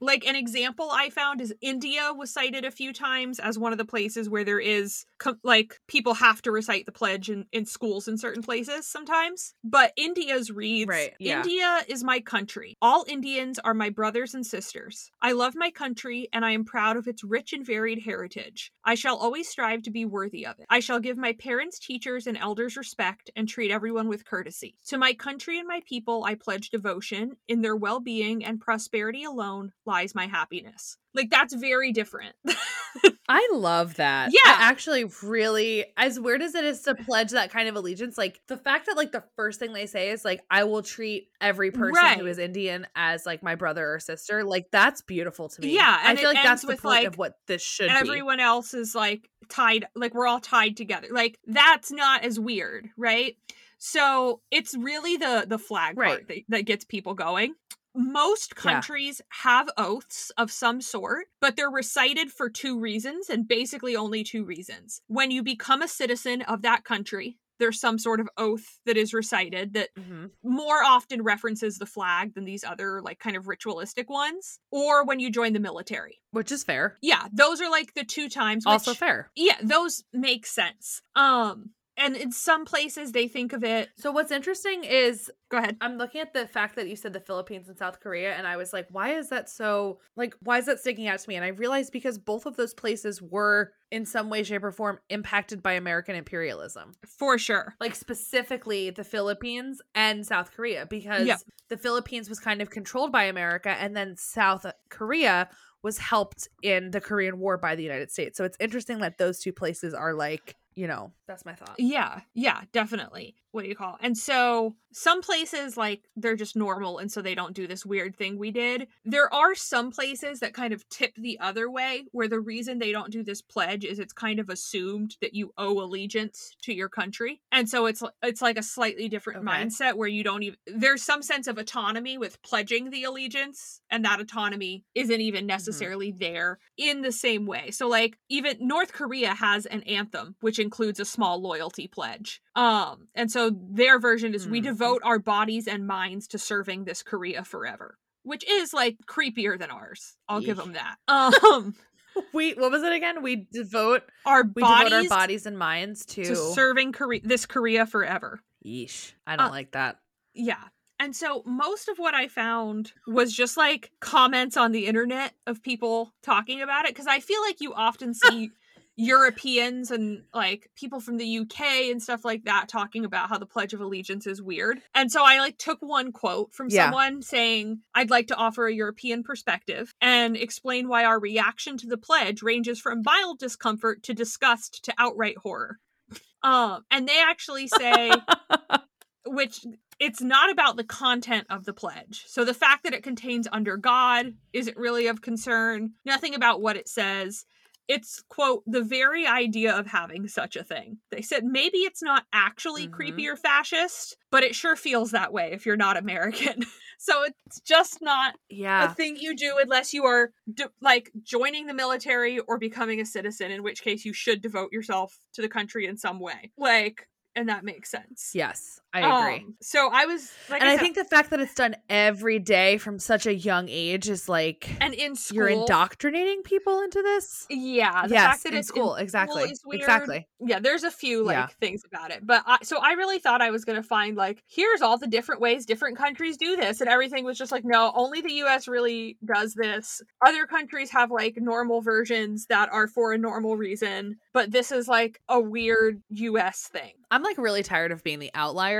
Like an example I found is India was cited a few times as one of the places where there is co- like people have to recite the pledge in, in schools in certain places sometimes. But India's reads Right, yeah. India is my country. All Indians are my brothers and sisters. I love my country and I am proud of its rich and varied heritage. I shall always strive to be worthy of it. I shall give my parents, teachers, and elders respect and treat everyone with courtesy. To my country and my people, I pledge devotion. In their well being and prosperity alone lies my happiness. Like, that's very different. (laughs) I love that. Yeah. I actually really as weird as it is to pledge that kind of allegiance, like the fact that like the first thing they say is like I will treat every person Right. who is Indian as like my brother or sister, like that's beautiful to me. Yeah, I feel like that's the point like, of what this should be. Everyone else is like tied, like, we're all tied together. Like, that's not as weird, right? So it's really the the flag Right. part that, that gets people going. Most Yeah. countries have oaths of some sort, but they're recited for two reasons and basically only two reasons. When you become a citizen of that country, there's some sort of oath that is recited that Mhm. more often references the flag than these other like kind of ritualistic ones or when you join the military. Which is fair. Yeah, those are like the two times also which- fair. yeah those make sense um and in some places they think of it So what's interesting is go ahead I'm looking at the fact that you said the Philippines and South Korea, and I was like, why is that so, like, why is that sticking out to me? And I realized because both of those places were, in some way, shape, or form, impacted by American imperialism. for sure Like, specifically the Philippines and South Korea, because Yep. the Philippines was kind of controlled by America, and then South Korea was helped in the Korean War by the United States. So it's interesting that those two places are like, you know, that's my thought. yeah yeah definitely what do you call? And so some places like they're just normal and so they don't do this weird thing we did. There are some places that kind of tip the other way where the reason they don't do this pledge is it's kind of assumed that you owe allegiance to your country. And so it's it's like a slightly different Okay. mindset where you don't even there's some sense of autonomy with pledging the allegiance and that autonomy isn't even mm-hmm. necessarily there in the same way. So like even North Korea has an anthem which includes a small loyalty pledge. Um and so their version is we Hmm. devote our bodies and minds to serving this Korea forever, which is like creepier than ours. I'll give them that. (laughs) Um We what was it again? We devote our we bodies, devote our bodies and minds to, to serving Korea this Korea forever. Yeesh. I don't Uh, like that. Yeah. And so most of what I found was just like comments on the internet of people talking about it because I feel like you often (laughs) see Europeans and like people from the UK and stuff like that talking about how the Pledge of Allegiance is weird. And so I like took one quote from Yeah. someone saying, I'd like to offer a European perspective and explain why our reaction to the pledge ranges from mild discomfort to disgust to outright horror. (laughs) Um, and they actually say (laughs) which it's not about the content of the pledge. So the fact that it contains under God isn't really of concern. Nothing about what it says. It's, quote, the very idea of having such a thing. They said maybe it's not actually Mhm. creepy or fascist, but it sure feels that way if you're not American. (laughs) so it's just not a thing you do unless you are d- like joining the military or becoming a citizen, in which case you should devote yourself to the country in some way. Like, and that makes sense. Yes. I agree. Um, so I was like, and I said, think the fact that it's done every day from such a young age is like and in school, you're indoctrinating people into this. Yeah, the yes, fact that in it's school, in exactly, weird. exactly. Yeah, there's a few like Yeah. things about it, but I, so I really thought I was gonna find like here's all the different ways different countries do this, and everything was just like no, only the U.S. really does this. Other countries have like normal versions that are for a normal reason, but this is like a weird U.S. thing, I'm like really tired of being the outlier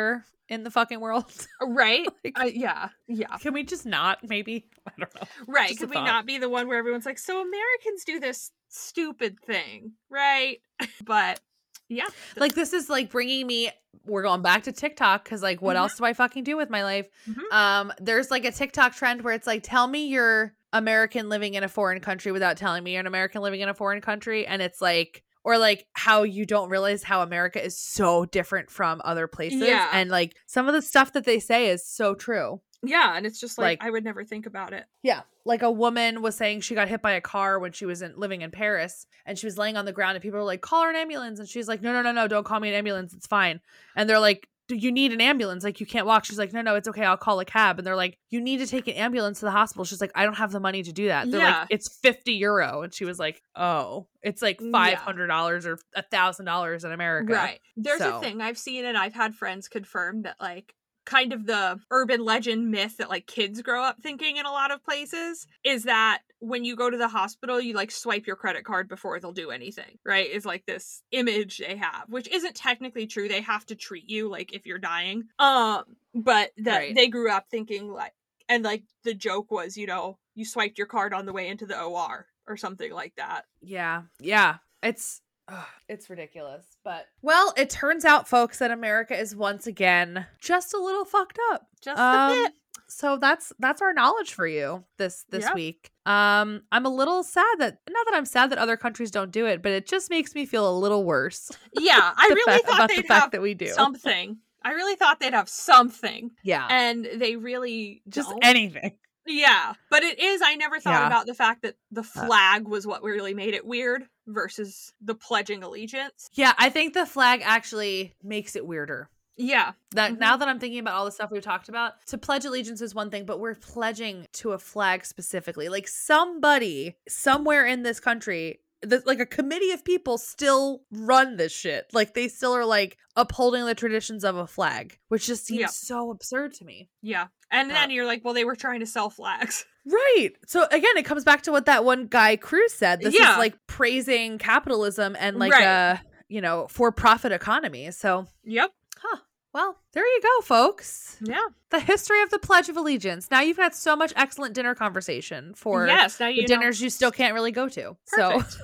in the fucking world. (laughs) right? Like, Uh, yeah, yeah, Can we just not? Maybe (laughs) I don't know. right. Just Could we thought. not be the one where everyone's like, so Americans do this stupid thing, right? (laughs) but yeah, Like this is like bringing me. We're going back to TikTok because like what Mhm. else do I fucking do with my life? Mhm. Um, there's like a TikTok trend where it's like, tell me you're American living in a foreign country without telling me you're an American living in a foreign country, and it's like. Or like how you don't realize how America is so different from other places, Yeah. and like some of the stuff that they say is so true. yeah, and it's just like, Like- I would never think about it. Yeah. Like a woman was saying she got hit by a car when she was in, living in Paris and she was laying on the ground and people were like, call her an ambulance. And she's like, no, no, no, no, don't call me an ambulance. It's fine. And they're like, do you need an ambulance? Like, you can't walk. She's like, no, no, it's okay. I'll call a cab. And they're like, you need to take an ambulance to the hospital. She's like, I don't have the money to do that. They're Yeah. like, it's 50 euro. And she was like, oh, it's like $500 or $1,000 in America. Right. There's So- a thing I've seen and I've had friends confirm that like kind of the urban legend myth that like kids grow up thinking in a lot of places is that when you go to the hospital you like swipe your credit card before they'll do anything right is like this image they have which isn't technically true they have to treat you like if you're dying um but that Right. they grew up thinking like and like the joke was you know you swiped your card on the way into the OR or something like that Yeah. Yeah. It's ugh, it's ridiculous. But well, it turns out folks that America is once again just a little fucked up. just Um, a bit So that's that's our knowledge for you this this Yeah. week. Um I'm a little sad that not that I'm sad that other countries don't do it, but it just makes me feel a little worse. (laughs) yeah i really fact- thought about they'd the fact have that we do. something. I really thought they'd have something, yeah. and they really just don't. anything. yeah. But it is. I never thought Yeah. Uh about the fact that the flag was what really made it weird versus the pledging allegiance. Yeah, I think the flag actually makes it weirder. Yeah, That Mhm. now that I'm thinking about all the stuff we've talked about, to pledge allegiance is one thing, but we're pledging to a flag specifically. Like somebody somewhere in this country, the, like a committee of people still run this shit. Like they still are like upholding the traditions of a flag, which just seems Yeah. so absurd to me. yeah. And Uh, then you're like, well, they were trying to sell flags. (laughs) Right. So again, it comes back to what that one guy Kruse said. This Yeah. is like praising capitalism and like Right. a you know for profit economy. So, Yep. huh. Well, there you go, folks. Yeah. The history of the Pledge of Allegiance. Now you've had so much excellent dinner conversation for yes. Now the you know. dinners you still can't really go to. Perfect. So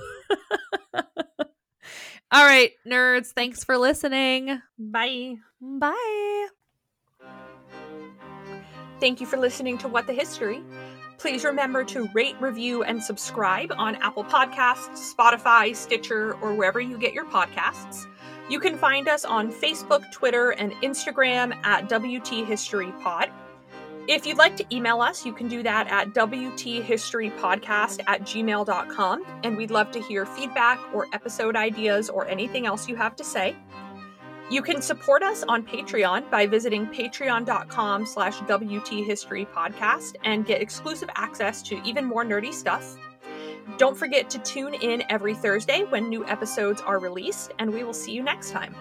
(laughs) All right, nerds, thanks for listening. Bye. Bye. Thank you for listening to What the History. Please remember to rate, review, and subscribe on Apple Podcasts, Spotify, Stitcher, or wherever you get your podcasts. You can find us on Facebook, Twitter, and Instagram at WT History Pod. If you'd like to email us, you can do that at WTHistoryPodcast at gmail.com, and we'd love to hear feedback or episode ideas or anything else you have to say. You can support us on Patreon by visiting patreon.com slash WTHistoryPodcast and get exclusive access to even more nerdy stuff. Don't forget to tune in every Thursday when new episodes are released, and we will see you next time.